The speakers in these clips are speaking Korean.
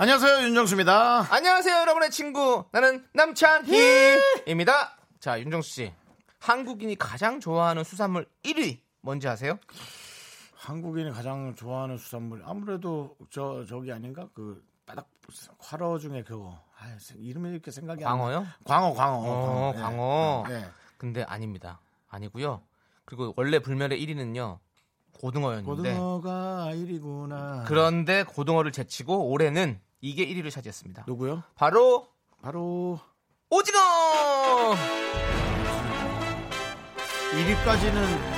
안녕하세요 윤정수입니다. 안녕하세요, 여러분의 친구. 나는 남창희입니다. 자, 윤정수 씨. 한국인이 가장 좋아하는 수산물 1위 뭔지 아세요? 한국인이 가장 좋아하는 수산물 아무래도 저 저기 아닌가 그 바닥 활어 중에 그거 아, 이름이 이렇게 생각이 안 나. 광어요? 광어 광어 어, 예. 광어. 예. 근데 아닙니다. 아니고요. 그리고 원래 불멸의 1위는요. 고등어였는데 고등어가 1위구나. 그런데 고등어를 제치고 올해는 이게 1위를 차지했습니다. 누구요? 바로 바로 오징어! 1위까지는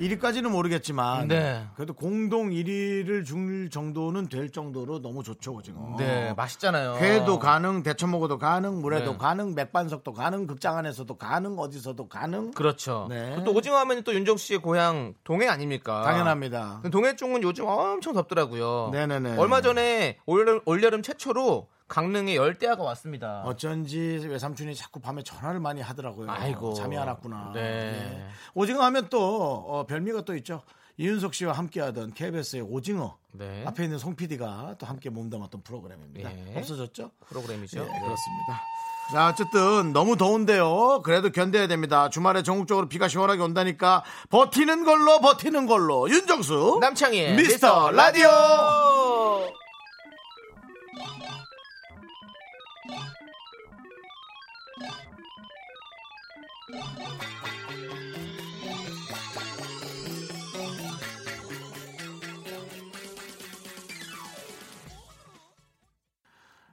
1위까지는 모르겠지만 네. 그래도 공동 1위를 줄 정도는 될 정도로 너무 좋죠 오징어. 네, 맛있잖아요. 회도 가능, 데쳐 먹어도 가능, 물에도 네. 가능, 맥반석도 가능, 극장 안에서도 가능, 어디서도 가능. 그렇죠. 네. 또 오징어 하면 또 윤정수 씨의 고향 동해 아닙니까? 당연합니다. 동해 쪽은 요즘 엄청 덥더라고요. 네네네. 얼마 전에 올여름, 올여름 최초로 강릉에 열대야가 왔습니다. 어쩐지 외삼촌이 자꾸 밤에 전화를 많이 하더라고요. 아이고. 잠이 안 왔구나. 네. 오징어 하면 또 어, 별미가 또 있죠. 이윤석 씨와 함께하던 KBS의 오징어 네. 앞에 있는 송 PD가 또 함께 몸담았던 프로그램입니다. 예. 없어졌죠? 프로그램이죠. 네, 네. 그렇습니다. 자, 어쨌든 너무 더운데요. 그래도 견뎌야 됩니다. 주말에 전국적으로 비가 시원하게 온다니까 버티는 걸로 버티는 걸로 윤정수 남창희의 미스터 라디오.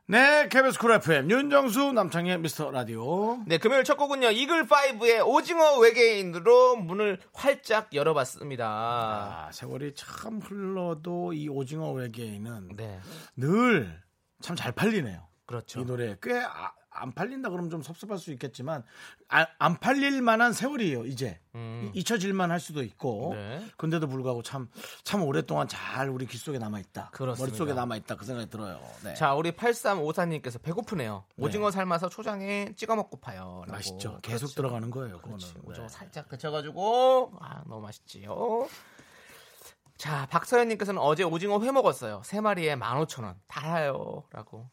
네, KBS 쿨 FM 윤정수 남창희의 미스터 라디오. 네, 금요일 첫 곡은요. 이글 5의 오징어 외계인으로 문을 활짝 열어봤습니다. 아, 세월이 참 흘러도 이 오징어 외계인은 네, 늘 참 잘 팔리네요. 그렇죠. 이 노래 꽤안 팔린다 그러면 좀 섭섭할 수 있겠지만 아, 안 팔릴 만한 세월이에요 이제 음. 잊혀질만 할 수도 있고 네. 근데도 불구하고 참 참 오랫동안 잘 우리 귀 속에 남아 있다 그렇습니다. 머릿 속에 남아 있다 그 생각이 들어요 네. 자, 우리 8354님께서 배고프네요. 오징어 삶아서 초장에 찍어 먹고 파요. 맛있죠 계속 그렇죠. 들어가는 거예요 그거는. 네. 오징어 살짝 데쳐가지고 아 너무 맛있지요. 자 박서연님께서는 어제 오징어 회 먹었어요. 세 마리에 15,000원 달아요라고.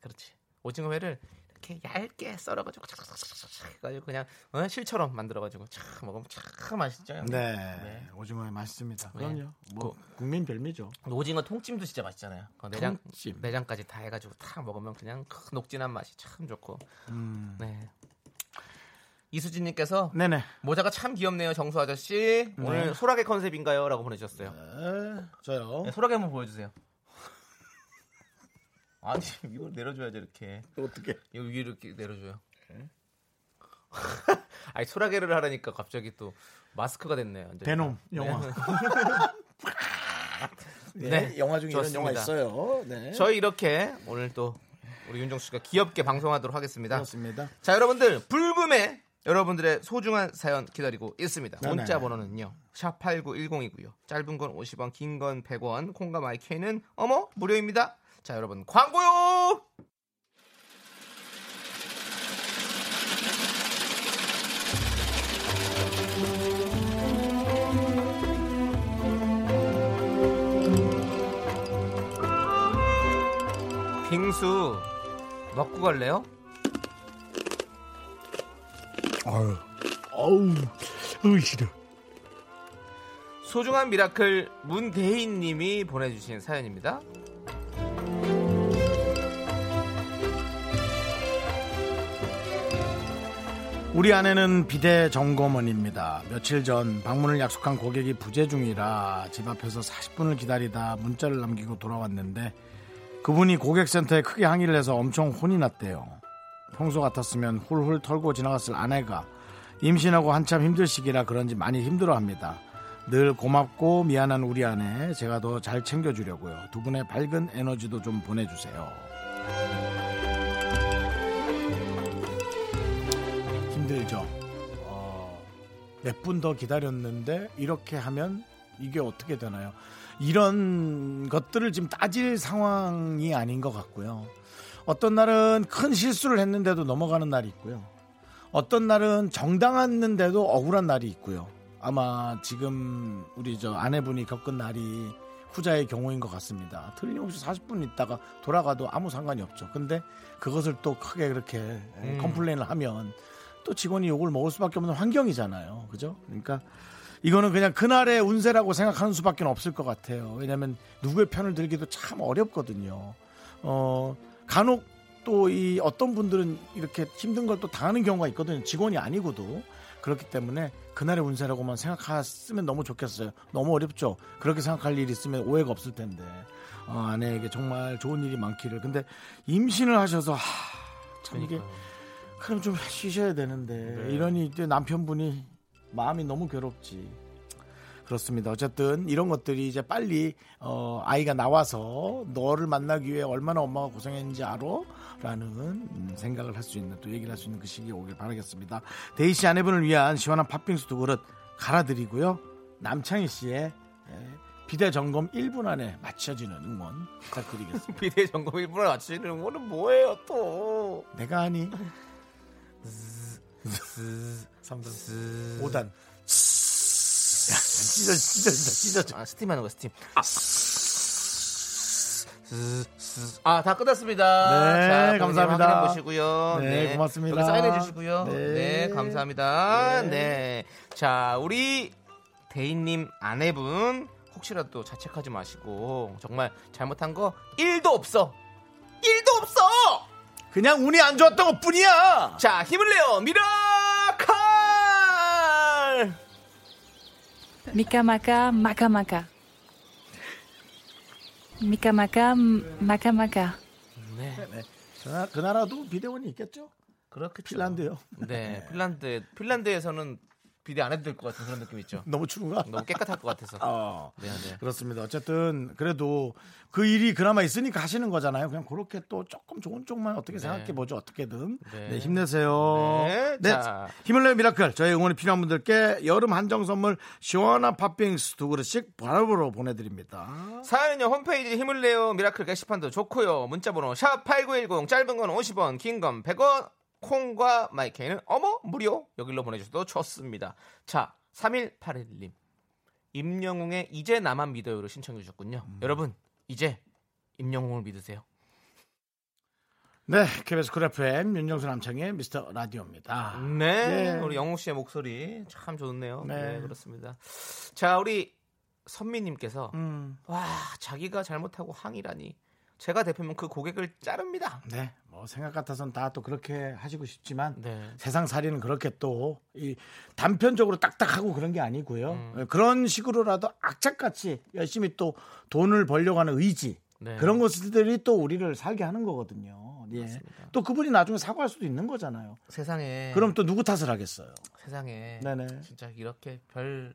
그렇지. 오징어 회를 이렇게 얇게 썰어가지고 착착착착 해가지고 그냥 어? 실처럼 만들어가지고 참 먹으면 참 맛있죠. 네, 네. 오징어 맛있습니다 네. 그럼요 뭐 국민 별미죠 오징어 통찜도 진짜 맛있잖아요. 그 내장 통찜. 내장까지 다 해가지고 탁 먹으면 그냥 크, 녹진한 맛이 참 좋고. 음. 네. 이수진님께서 네네 모자가 참 귀엽네요, 정수 아저씨. 오늘 소라게 컨셉인가요?라고 보내주셨어요. 네, 저요 네, 소라게 한번 보여주세요. 아니 이걸 내려줘야죠 이렇게. 어떻게 이거 위로 이렇게 내려줘요. 아니 소라게를 하라니까 갑자기 또 마스크가 됐네요. 완전히. 베놈 영화 네. 네, 네, 영화 중에 이런 좋습니다. 영화 있어요 네 저희 이렇게 오늘 또 우리 윤정수 씨가 귀엽게 방송하도록 하겠습니다. 그렇습니다 자 여러분들 불금에 여러분들의 소중한 사연 기다리고 있습니다. 네네. 문자 번호는요. 샵 8910이고요. 짧은 건 50원, 긴 건 100원, 콩과 마이크는 어머 무료입니다. 자 여러분 광고요. 빙수 먹고 갈래요? 어우 어우 어우 싫어 소중한 miracle 문대인 님이 보내주신 사연입니다. 우리 아내는 비데 점검원입니다. 며칠 전 방문을 약속한 고객이 부재 중이라 집 앞에서 40분을 기다리다 문자를 남기고 돌아왔는데 그분이 고객센터에 크게 항의를 해서 엄청 혼이 났대요. 평소 같았으면 훌훌 털고 지나갔을 아내가 임신하고 한참 힘들 시기라 그런지 많이 힘들어합니다. 늘 고맙고 미안한 우리 아내 제가 더 잘 챙겨주려고요. 두 분의 밝은 에너지도 좀 보내주세요. 힘들죠. 어, 몇 분 더 기다렸는데 이렇게 하면 이게 어떻게 되나요? 이런 것들을 지금 따질 상황이 아닌 것 같고요. 어떤 날은 큰 실수를 했는데도 넘어가는 날이 있고요. 어떤 날은 정당했는데도 억울한 날이 있고요. 아마 지금 우리 저 아내분이 겪은 날이 후자의 경우인 것 같습니다. 틀림없이 40분 있다가 돌아가도 아무 상관이 없죠. 근데 그것을 또 크게 그렇게 음. 컴플레인을 하면 또 직원이 욕을 먹을 수밖에 없는 환경이잖아요. 그죠? 그러니까 이거는 그냥 그날의 운세라고 생각하는 수밖에 없을 것 같아요. 왜냐하면 누구의 편을 들기도 참 어렵거든요. 어, 간혹 또 이 어떤 분들은 이렇게 힘든 걸 또 당하는 경우가 있거든요. 직원이 아니고도 그렇기 때문에 그날의 운세라고만 생각했으면 너무 좋겠어요. 너무 어렵죠. 그렇게 생각할 일이 있으면 오해가 없을 텐데 어, 아내에게 정말 좋은 일이 많기를. 근데 임신을 하셔서 하, 참 이게 그러니까요. 그럼 좀 쉬셔야 되는데 네. 이러니 남편분이 마음이 너무 괴롭지. 그렇습니다. 어쨌든 이런 것들이 이제 빨리 어, 아이가 나와서 너를 만나기 위해 얼마나 엄마가 고생했는지 알아? 라는 음, 생각을 할 수 있는 또 얘기를 할 수 있는 그 시기에 오길 바라겠습니다. 대인 씨 아내분을 위한 시원한 팥빙수 두 그릇 갈아드리고요. 남창희 씨의 예, 비데 점검 1분 안에 맞춰지는 응원 부탁드리겠습니다. 비데 점검 1분을 맞추는 거는 뭐예요 또? 내가 하니 3단 5단 야, 찢어 찢어 찢어 찢어 아 스팀 하는 거 스팀. 아다 끝났습니다. 네, 자, 감사합니다. 확인해 보시고요. 네, 고맙습니다. 여기 사인해 주시고요. 네. 네, 감사합니다. 네. 네. 자, 우리 대인님 아내분 혹시라도 또 자책하지 마시고 정말 잘못한 거 1도 없어. 1도 없어. 그냥 운이 안 좋았던 것 뿐이야 자, 힘을 내요. 미라클! Mikamaka, makamaka. Mikamaka, makamaka. 네. 그, 나- 그 나라도 비대원이 있겠죠 그렇겠죠. 핀란드요 네, 핀란드 핀란드에서는 비데 안 해도 될 것 같은 그런 느낌 있죠. 너무 추운가 너무 깨끗할 것 같아서. 어. 네, 네. 그렇습니다. 어쨌든 그래도 그 일이 그나마 있으니까 하시는 거잖아요. 그냥 그렇게 또 조금 좋은 쪽만 어떻게 네. 생각해 보죠. 어떻게든 네. 네, 힘내세요. 네, 자. 힘을 내요 miracle. 저희 응원이 필요한 분들께 여름 한정 선물 시원한 팥빙수 두 그릇씩 바로바로 보내드립니다. 사연은요 홈페이지 힘을 내요 miracle 게시판도 좋고요 문자번호 샵 #8910 짧은 건 50원, 긴 건 100원. 콩과 마이케이는 어머 무료 여기로 보내주셔도 좋습니다. 자 3181님 임영웅의 이제 나만 믿어요로 신청해 주셨군요. 음. 여러분 이제 임영웅을 믿으세요. 네, KBS 쿨 FM 윤정수 남창희의 미스터 라디오입니다. 네, 네. 우리 영웅 씨의 목소리 참 좋네요. 네, 네. 그렇습니다. 자 우리 선미님께서 음, 와 자기가 잘못하고 항의라니 제가 대표면 그 고객을 자릅니다. 네, 뭐 생각 같아서는 다또 그렇게 하시고 싶지만 네. 세상 살이는 그렇게 또 이 단편적으로 딱딱하고 그런 게 아니고요. 음. 그런 식으로라도 악착같이 열심히 또 돈을 벌려고 하는 의지 네. 그런 것들이 또 우리를 살게 하는 거거든요. 예. 맞습니다. 또 그분이 나중에 사과할 수도 있는 거잖아요. 세상에 그럼 또 누구 탓을 하겠어요? 세상에 네네. 진짜 이렇게 별,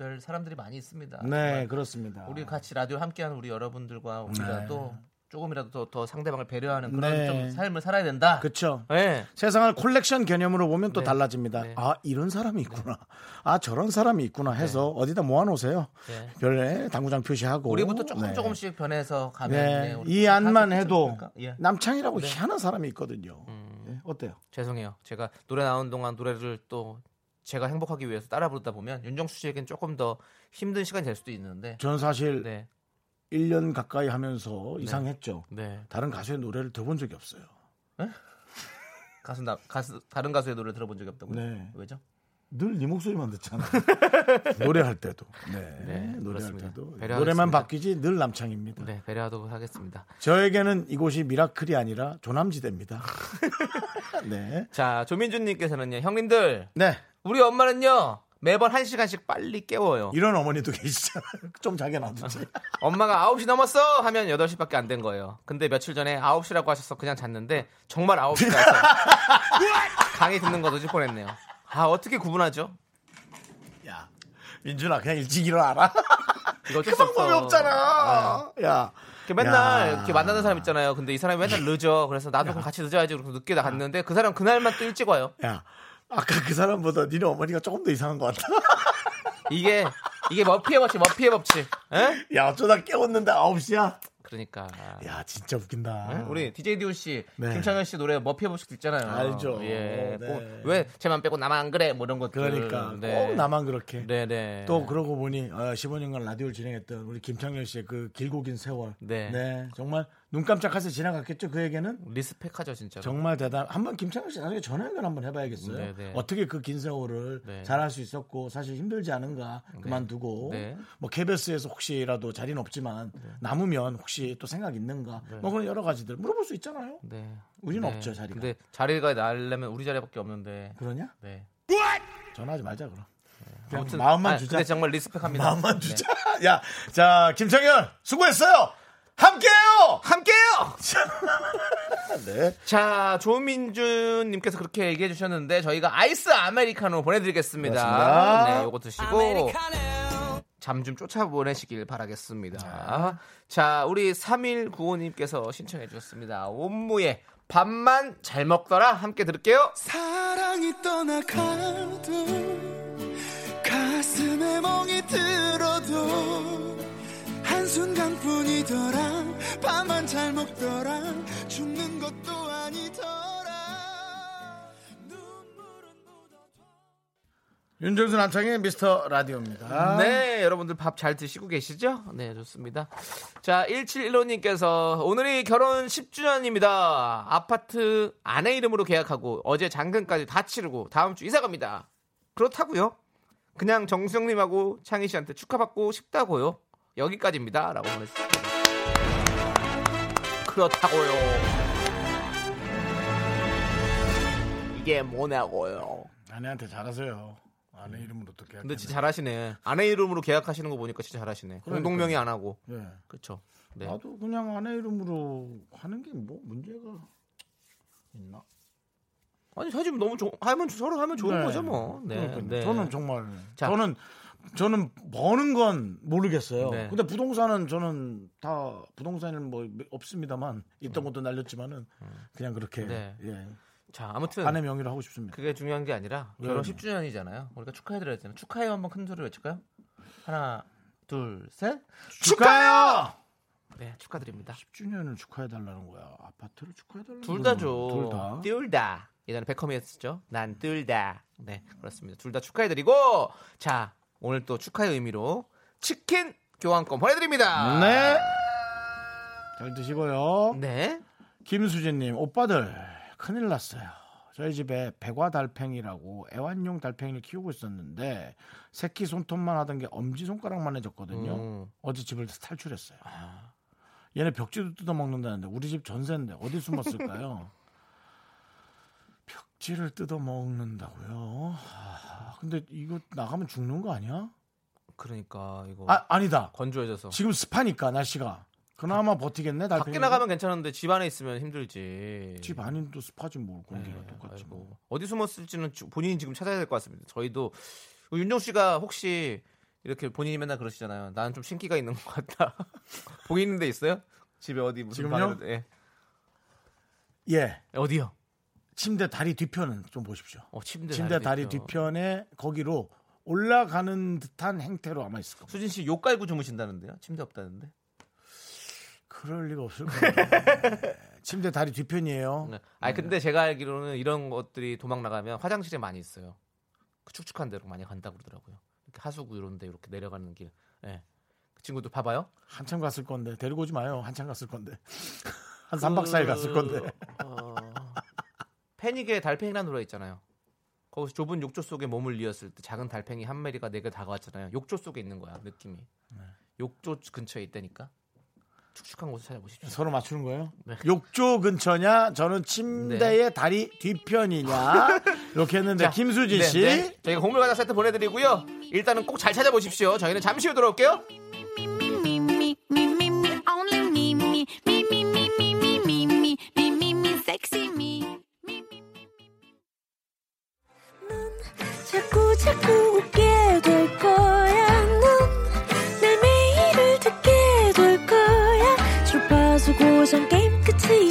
별 사람들이 많이 있습니다. 네, 그렇습니다. 우리 같이 라디오 함께하는 우리 여러분들과 우리가 네. 또 조금이라도 더, 더 상대방을 배려하는 그런 네. 좀 삶을 살아야 된다. 그렇죠. 네. 세상을 콜렉션 개념으로 보면 또 네. 달라집니다. 네. 아 이런 사람이 있구나. 아 저런 사람이 있구나 해서 어디다 모아놓으세요. 네. 별에 당구장 표시하고. 우리부터 조금 네. 조금씩 변해서 가면 네. 네, 이 안만 해도 좀 예. 남창이라고 네. 희한한 사람이 있거든요. 음, 예, 어때요? 죄송해요. 제가 노래 나오는 동안 노래를 또 제가 행복하기 위해서 따라 부르다 보면 윤정수 씨에겐 조금 더 힘든 시간이 될 수도 있는데 저는 사실 네. 1년 가까이 하면서 이상했죠. 네. 다른 가수의 노래를 들어본 적이 없어요. 가수 나 가수 다른 가수의 노래 들어본 적이 없다고요? 네. 왜죠? 늘 네 목소리만 듣잖아. 노래할 때도. 네. 네, 노래할 그렇습니다. 때도. 배려하겠습니다. 노래만 바뀌지 늘 남창입니다. 네, 배려하도록 하겠습니다. 저에게는 이곳이 미라클이 아니라 조남지대입니다. 네. 자, 조민준 님께서는요. 형님들, 네. 우리 엄마는요. 매번 1시간씩 빨리 깨워요. 이런 어머니도 계시잖아요. 좀 자게 놔두지. 엄마가 9시 넘었어 하면 8시밖에 안 된 거예요. 근데 며칠 전에 9시라고 하셔서 그냥 잤는데 정말 9시라서 강의 듣는 거 놓칠 뻔했네요. 아, 어떻게 구분하죠? 야. 민준아 그냥 일찍 일어나라. 이거 그수 방법이 없어. 없잖아. 야. 이렇게 맨날 야. 이렇게 만나는 사람 있잖아요. 근데 이 사람이 맨날 늦어. 그래서 나도 그럼 같이 늦어야지. 그래서 늦게 나갔는데 그 사람 그날만 또 일찍 와요. 야. 아까 그 사람보다 니네 어머니가 조금 더 이상한 것 같다. 이게 이게 머피의 법칙, 머피의 법칙. 에? 야, 어쩌다 깨웠는데 9시야? 그러니까. 야, 진짜 웃긴다. 응? 우리 DJ 디오 씨, 네. 김창현 씨 노래 머피의 법칙도 있잖아요. 알죠. 예. 네. 꼭왜 쟤만 빼고 나만 안 그래? 뭐 이런 것들. 그러니까 네. 꼭 나만 그렇게. 네네. 또 그러고 보니 어, 15년간 라디오를 진행했던 우리 김창렬 씨의 그 길고 긴 세월. 네. 정말 눈 깜짝할 새 지나갔겠죠 그 얘기는. 리스펙하죠 진짜로. 정말 대단. 한번 김창렬 씨 나중에 전화 연결 한번 해봐야겠어요. 네, 네. 어떻게 그 긴 세월을 네. 잘할 수 있었고 사실 힘들지 않은가 그만두고 네. 뭐 KBS에서 혹시라도 자리는 없지만 남으면 혹시 또 생각 있는가 뭐 그런 여러 가지들 물어볼 수 있잖아요. 네. 우리는 네. 없죠 자리가. 근데 자리가 날려면 우리 자리밖에 없는데. 그러냐? 네. 전화하지 말자 그럼. 아무튼 마음만 아, 주자. 근데 정말 리스펙합니다. 마음만 네. 주자. 야, 자 김창현 수고했어요. 함께해요. 함께요. 네. 자, 조민준님께서 그렇게 얘기해 주셨는데 저희가 아이스 아메리카노 보내드리겠습니다. 그렇습니다. 네, 요거 드시고 잠좀 쫓아 보내시길 바라겠습니다. 자, 우리 3195님께서 신청해 주셨습니다. 온무의 밥만 잘 먹더라 함께 들을게요. 사랑이 떠나가도 가슴에 멍이 들어도 한순간뿐이더라 밥만 잘 먹더라 죽는 것도 아니더라 눈물은 윤정수 남창의 미스터 라디오입니다. 네, 여러분들 밥 잘 드시고 계시죠? 네, 좋습니다. 자, 1715님께서 오늘이 결혼 10주년입니다. 아파트 아내 이름으로 계약하고 어제 잔금까지 다 치르고 다음 주 이사 갑니다. 그렇다고요? 그냥 정수영님하고 창희 씨한테 축하받고 싶다고요? 여기까지입니다. 라고 보내주셨습니다. 그렇다고요. 이게 뭐냐고요. 아내한테 잘하세요. 아내 이름으로 어떻게 근데 진짜 잘하시네. 아내 이름으로 계약하시는 거 보니까 진짜 잘하시네. 공동명의 안 하고. 네. 그렇죠. 네. 나도 그냥 아내 이름으로 하는 게 뭐 문제가 있나? 아니 사실 너무 좋 하면 서로 하면 좋은 네. 거죠 뭐. 네. 그러니까요. 네. 저는 정말 자. 저는 저는 버는 건 모르겠어요. 네. 근데 부동산은 저는 다 부동산은 뭐 없습니다만 있던 것도 날렸지만은 그냥 그렇게 음. 네. 예. 자 아무튼 아내 명의로 하고 싶습니다. 그게 중요한 게 아니라 네. 결혼 10주년이잖아요. 우리가 축하해드려야 되잖아요. 축하해요 한번 큰 소리로 외칠까요? 하나, 둘, 셋. 축하해요. 네 축하드립니다. 10주년을 축하해 달라는 거야. 아파트를 축하해 달라는 둘 다죠. 둘 다. 둘 다. 예전에 베컴이었죠. 난 둘 다. 네 그렇습니다. 둘 다 축하해드리고 자 오늘 또 축하의 의미로 치킨 교환권 보내드립니다. 네. 잘 드시고요. 네. 김수진님, 오빠들 큰일 났어요. 저희 집에 백화 달팽이라고 애완용 달팽이를 키우고 있었는데 새끼 손톱만 하던 게 엄지 손가락만 해졌거든요. 음. 어제 집을 탈출했어요. 얘네 벽지도 뜯어 먹는다는데 우리 집 전세인데 어디 숨었을까요? 벽지를 뜯어 먹는다고요? 아, 근데 이거 나가면 죽는 거 아니야? 그러니까 이거 아 아니다. 건조해져서. 지금 습하니까 날씨가 그나마 버티겠네. 달팽이가. 밖에 나가면 괜찮은데 집 안에 있으면 힘들지. 집 안인도 습하지 뭘 공기가 네, 똑같지 아이고. 뭐. 어디 숨었을지는 주- 본인이 지금 찾아야 될 것 같습니다. 저희도 윤정 씨가 혹시 이렇게 본인이 맨날 그러시잖아요. 나는 좀 신기가 있는 것 같다. 보이는 데 있어요? 집에 어디 무슨 지금요? 방에도- 예. 예. 어디요? 침대 다리 뒤편은 좀 보십시오. 어, 침대, 침대 다리 있죠. 뒤편에 거기로 올라가는 듯한 행태로 아마 있을 겁니다. 수진 씨 욕 깔고 주무신다는데요? 침대 없다는데. 그럴 리가 없을. 네. 침대 다리 뒤편이에요. 네. 아니 근데 제가 알기로는 이런 것들이 도망 나가면 화장실에 많이 있어요. 그 축축한 데로 많이 간다고 그러더라고요. 이렇게 하수구 이런 데 이렇게 내려가는 길. 예. 그 친구도 봐봐요. 한참 갔을 건데 데리고 오지 마요. 한참 갔을 건데 한 3박 4일 갔을 건데 어, 패닉에 달팽이라는 노래 있잖아요. 거기서 좁은 욕조 속에 몸을 이었을 때 작은 달팽이 한 마리가 내게 다가왔잖아요. 욕조 속에 있는 거야 느낌이. 네. 욕조 근처에 있다니까. 축축한 곳을 찾아보십시오. 서로 맞추는 거예요. 네. 욕조 근처냐, 저는 침대의 다리 뒤편이냐 이렇게 했는데 자, 김수진 네, 씨 네. 저희가 곡물 과자 세트 보내드리고요. 일단은 꼭 잘 찾아보십시오. 저희는 잠시 후 돌아올게요.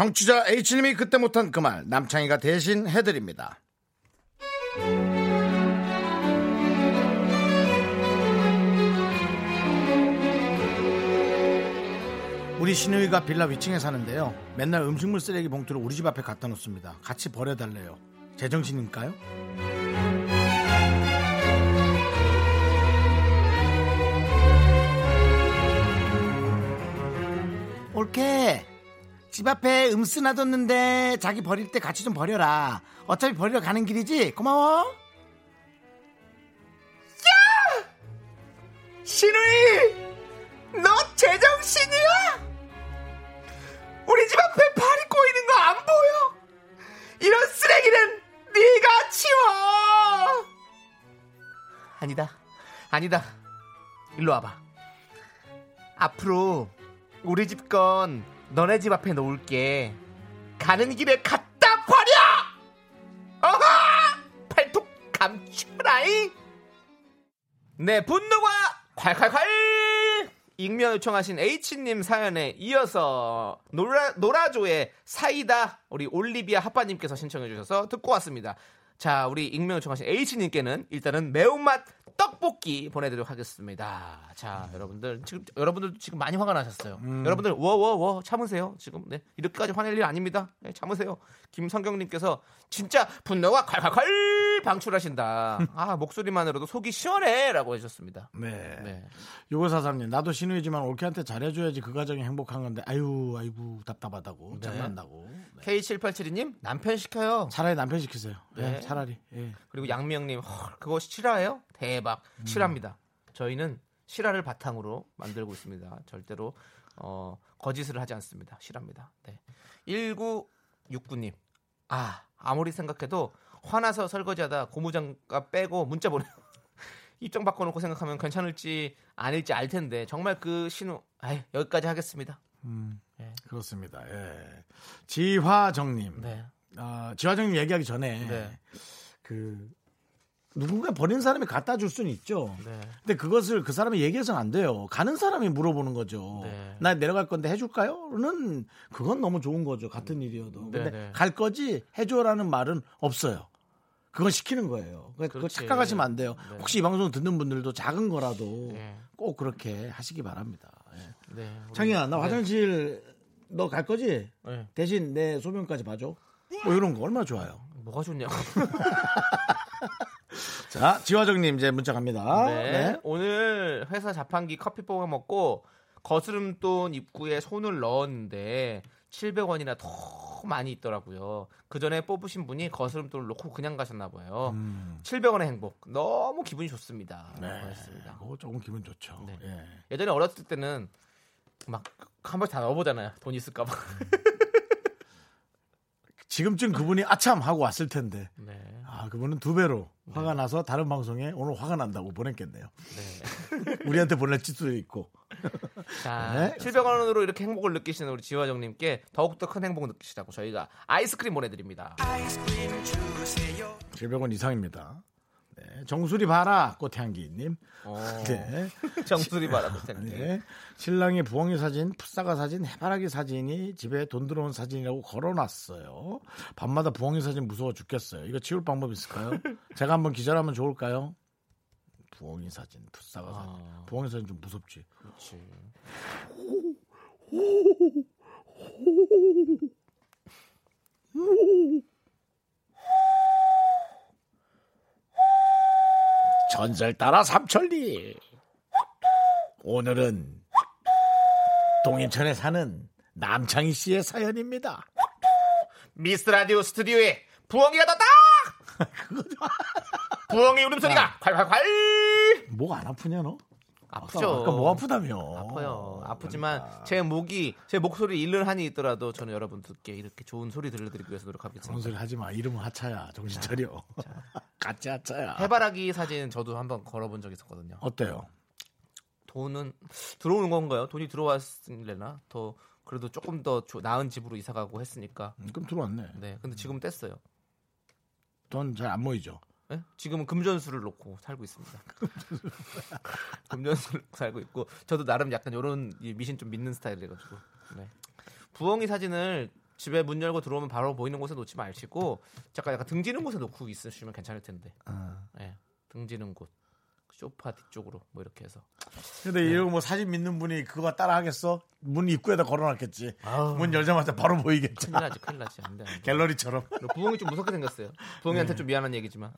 정취자 H님이 그때 못한 그 말 남창희가 대신 해드립니다. 우리 신우이가 빌라 위층에 사는데요. 맨날 음식물 쓰레기 봉투를 우리 집 앞에 갖다 놓습니다. 같이 버려달래요. 제정신일까요? 올케 집 앞에 음쓰 놔뒀는데 자기 버릴 때 같이 좀 버려라 어차피 버리러 가는 길이지 고마워 신우이! 너 제정신이야? 우리 집 앞에 발이 꼬이는 거 안 보여? 이런 쓰레기는 네가 치워! 아니다. 아니다. 일로 와봐. 앞으로 우리 집 건 너네 집 앞에 놓을게. 가는 길에 갖다 버려! 어하! 팔뚝 감추라이! 네, 분노가 콸콸콸! 익명 요청하신 H님 사연에 이어서 노라, 노라조의 사이다 우리 올리비아 하빠님께서 신청해 주셔서 듣고 왔습니다. 자, 우리 익명 요청하신 H님께는 일단은 매운맛 떡볶이 보내드리도록 하겠습니다. 자, 여러분들 지금 여러분들도 지금 많이 화가 나셨어요. 여러분들 워워워 참으세요. 지금 네 이렇게까지 화낼 일 아닙니다. 네, 참으세요. 김성경님께서 진짜 분노가 콸콸콸 방출하신다. 아 목소리만으로도 속이 시원해라고 해주셨습니다. 네. 네. 유고사삼님 나도 신우이지만 올케한테 잘해줘야지 그 가정이 행복한 건데 아유 아이고 답답하다고 네. 짜증난다고 네. K7872님 남편 시켜요. 차라리 남편 시키세요 네, 네. 차라리 예. 그리고 양미영님 헐, 그거 실화예요? 대박 실화입니다. 저희는 실화를 바탕으로 만들고 있습니다. 절대로 어, 거짓을 하지 않습니다. 실화입니다. 네. 1969님 아 아무리 생각해도 화나서 설거지하다 고무장갑 빼고 문자 보내요. 입장 바꿔놓고 생각하면 괜찮을지 아닐지 알 텐데 정말 그 신호 아이, 여기까지 하겠습니다. 그렇습니다 예. 지화정님 네. 아, 지화정님 얘기하기 전에 네. 그 누군가 버린 사람이 갖다 줄 수는 있죠 네. 근데 그것을 그 사람이 얘기해서는 안 돼요 가는 사람이 물어보는 거죠 네. 나 내려갈 건데 해줄까요?는 그건 너무 좋은 거죠 같은 일이어도 근데 네, 네. 갈 거지 해줘라는 말은 없어요 그건 시키는 거예요. 그렇지. 착각하시면 안 돼요. 네. 혹시 이 방송 듣는 분들도 작은 거라도 네. 꼭 그렇게 하시기 바랍니다. 예. 네. 창희야, 나 네. 화장실 너 갈 거지? 네. 대신 내 소변까지 봐줘. 뭐 이런 거 얼마나 좋아요. 뭐가 좋냐고. 자, 지화정님 이제 문자 갑니다. 네. 네. 오늘 회사 자판기 커피 뽑아 먹고 거스름돈 입구에 손을 넣었는데 700원이나 더 많이 있더라고요. 그 전에 뽑으신 분이 거스름돈을 놓고 그냥 가셨나 봐요. 700원의 행복 너무 기분이 좋습니다. 음. 네. 그렇습니다. 그거 조금 기분 좋죠. 네. 예. 예전에 어렸을 때는 막 한 번씩 다 넣어보잖아요. 돈 있을까봐. 지금쯤 그분이 아참 하고 왔을 텐데. 네. 아, 그분은 두 배로 화가 나서 다른 방송에 오늘 화가 난다고 보냈겠네요. 네. 우리한테 보낼 수도 있고. 자, 네. 700원으로 이렇게 행복을 느끼시는 우리 지화정님께 더욱더 큰 행복을 느끼시라고 저희가 아이스크림 보내드립니다. 700원 이상입니다. 네. 정수리 봐라, 꽃향기님. 어, 네. 정수리 바라고 생각해. 네. 신랑이 부엉이 사진, 풋사과 사진, 해바라기 사진이 집에 돈 들어온 사진이라고 걸어놨어요. 밤마다 부엉이 사진 무서워 죽겠어요. 이거 지울 방법 있을까요? 제가 한번 기절하면 좋을까요? 부엉이 사진, 풋사과 사진. 아. 부엉이 사진 좀 무섭지. 그렇지. 전설 따라 삼천리. 오늘은 동인천에 사는 남창희 씨의 사연입니다. 미스 라디오 스튜디오에 부엉이가 떴다! 부엉이 울음소리가 콸콸콸! 목 안 아프냐 너? 아프죠. 아까 뭐 아프다며? 아파요. 아프지만 그러니까. 제 목이 제 목소리 잃는 한이 있더라도 저는 여러분들께 이렇게 좋은 소리 들려드리기 위해서 노력하겠습니다. 소리 하지 마. 이름은 하차야. 정신 차려. 가짜 하차야. 해바라기 사진 저도 한번 걸어본 적 있었거든요. 어때요? 돈은 들어오는 건가요? 돈이 들어왔을래나 더 그래도 조금 더 조- 나은 집으로 이사 가고 했으니까. 음, 그럼 들어왔네. 네. 근데 지금 은 뗐어요. 돈 잘 안 모이죠. 네? 지금은 금전수를 놓고 살고 있습니다. 금전수를 살고 있고 저도 나름 약간 이런 미신 좀 믿는 스타일이라가지고 네. 부엉이 사진을 집에 문 열고 들어오면 바로 보이는 곳에 놓지 마시고 잠깐 약간 등지는 곳에 놓고 있으시면 괜찮을 텐데 네. 등지는 곳 소파 뒤쪽으로 뭐 이렇게 해서 근데 이거 뭐 사진 믿는 분이 그거 따라 하겠어? 문 입구에다 걸어놨겠지. 아우. 문 열자마자 바로 보이겠지. 큰일 나지 큰일 나지 안 돼 안 돼 갤러리처럼. 부엉이 좀 무섭게 생겼어요 부엉이한테 좀 미안한 얘기지만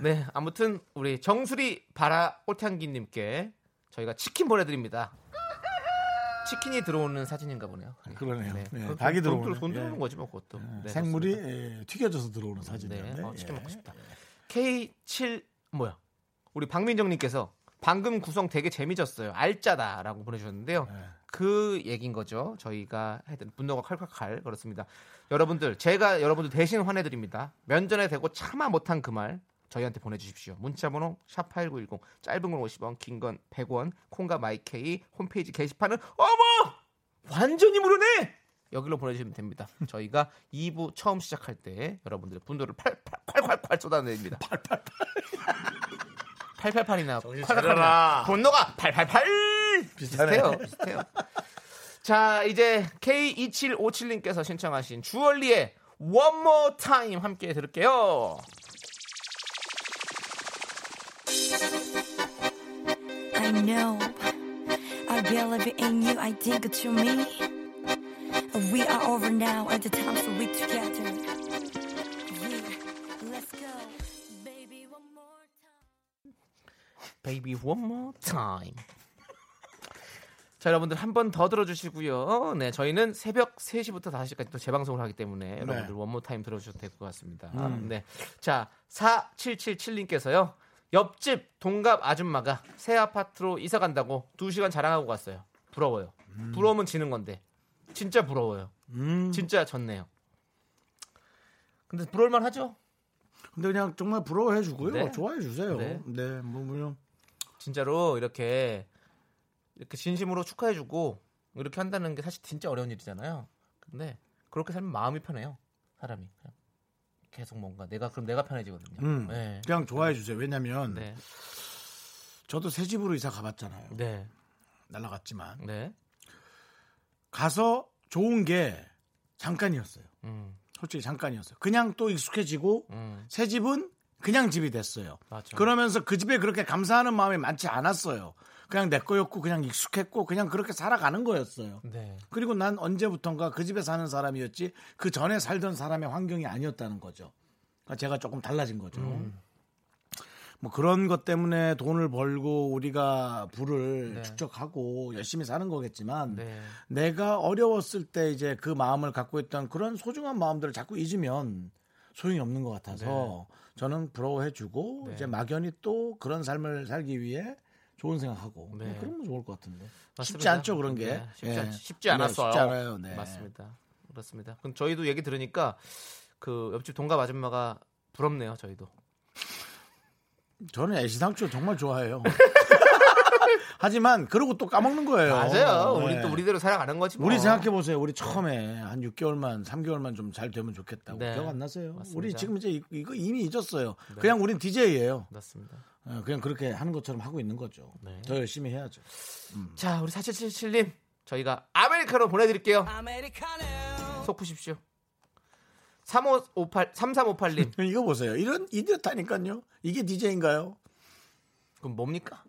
네. 아무튼 우리 정수리 바라 꽃향기님께 저희가 치킨 보내드립니다 치킨이 들어오는 사진인가 보네요 그러네요. 예, 그건 닭이 돈, 들어오네. 돈 들어오는 예. 거지 뭐 그것도 네, 생물이 그렇습니다. 예, 튀겨져서 들어오는 사진이었네. 네, 어, 치킨 예. 먹고 싶다 K7 뭐야 우리 박민정님께서 방금 구성 되게 재미졌어요. 알짜다라고 보내주셨는데요. 네. 그 얘기인 거죠. 저희가 했던 분노가 칼칼칼 그렇습니다. 여러분들 제가 여러분들 대신 화내드립니다. 면전에 대고 차마 못한 그 말 저희한테 보내주십시오. 문자번호 샵 8910 짧은 건 50원 긴 건 100원 콩과 마이케이 홈페이지 게시판은 어머! 완전히 무료네! 여기로 보내주시면 됩니다. 저희가 2부 처음 시작할 때 여러분들의 분노를 팔팔팔팔 쏟아내립니다 888이나 차려라. 분노가 888 비슷하네. 비슷해요. 비슷해요. 자, 이제 K2757님께서 신청하신 주얼리의 One More Time 함께 들을게요. I know. I believe in you. I think it's you me. We are over now at the time so we together. Baby One More Time. 자, 여러분들 한 번 더 들어주시고요. 네, 저희는 새벽 3시부터 5시까지 또 재방송을 하기 때문에 여러분들 원모 타임 들어주셔도 될 것 같습니다. 네. 자, 4777님께서요. 옆집 동갑 아줌마가 새 아파트로 이사 간다고 2시간 자랑하고 갔어요. 부러워요. 부러우면 지는 건데. 진짜 부러워요. 음. 진짜 졌네요. 근데 부러울만 하죠? 근데 그냥 정말 부러워해 주고요. 네. 좋아해 주세요. 네. 네. 뭐 그냥 진짜로 이렇게 이렇게 진심으로 축하해주고 이렇게 한다는 게 사실 진짜 어려운 일이잖아요. 근데 그렇게 살면 마음이 편해요. 사람이 그냥 계속 뭔가 내가 그럼 내가 편해지거든요. 음. 네. 그냥 좋아해 주세요. 왜냐면 네. 저도 새 집으로 이사 가봤잖아요. 네. 날라갔지만 네. 가서 좋은 게 잠깐이었어요. 음. 솔직히 잠깐이었어요. 그냥 또 익숙해지고 음. 새 집은 그냥 집이 됐어요. 맞죠. 그러면서 그 집에 그렇게 감사하는 마음이 많지 않았어요. 그냥 내 거였고 그냥 익숙했고 그냥 그렇게 살아가는 거였어요. 네. 그리고 난 언제부턴가 그 집에 사는 사람이었지 그 전에 살던 사람의 환경이 아니었다는 거죠. 그러니까 제가 조금 달라진 거죠. 음. 뭐 그런 것 때문에 돈을 벌고 우리가 부를 네. 축적하고 열심히 사는 거겠지만 네. 내가 어려웠을 때 이제 그 마음을 갖고 있던 그런 소중한 마음들을 자꾸 잊으면 소용이 없는 것 같아서 저는 부러워해주고 네. 이제 막연히 또 그런 삶을 살기 위해 좋은 생각하고 네. 뭐 그러면 좋을 것 같은데 쉽지 맞습니다. 않죠 그런 게 네, 쉽지, 예. 않, 쉽지 네, 않았어요. 쉽지 않아요. 네. 맞습니다. 그렇습니다. 그럼 저희도 얘기 들으니까 그 옆집 동갑 아줌마가 부럽네요. 저희도. 저는 애시당초 정말 좋아해요. 하지만 그러고 또 까먹는 거예요. 맞아요. 우리 네. 또 우리대로 살아가는 거지. 뭐. 우리 생각해 보세요. 우리 처음에 한 6개월만, 3개월만 좀 잘 되면 좋겠다고 네. 기억 안 나세요? 맞습니다. 우리 지금 이제 이- 이거 이미 잊었어요. 그냥 우린 DJ예요. 맞습니다. 그냥 그렇게 하는 것처럼 하고 있는 거죠. 네. 더 열심히 해야죠. 자, 우리 4777님 저희가 아메리카노 보내드릴게요. 속 푸십시오. 3558 3358님 이거 보세요. 이런 이렇다니까요. 이게 DJ인가요? 그럼 뭡니까?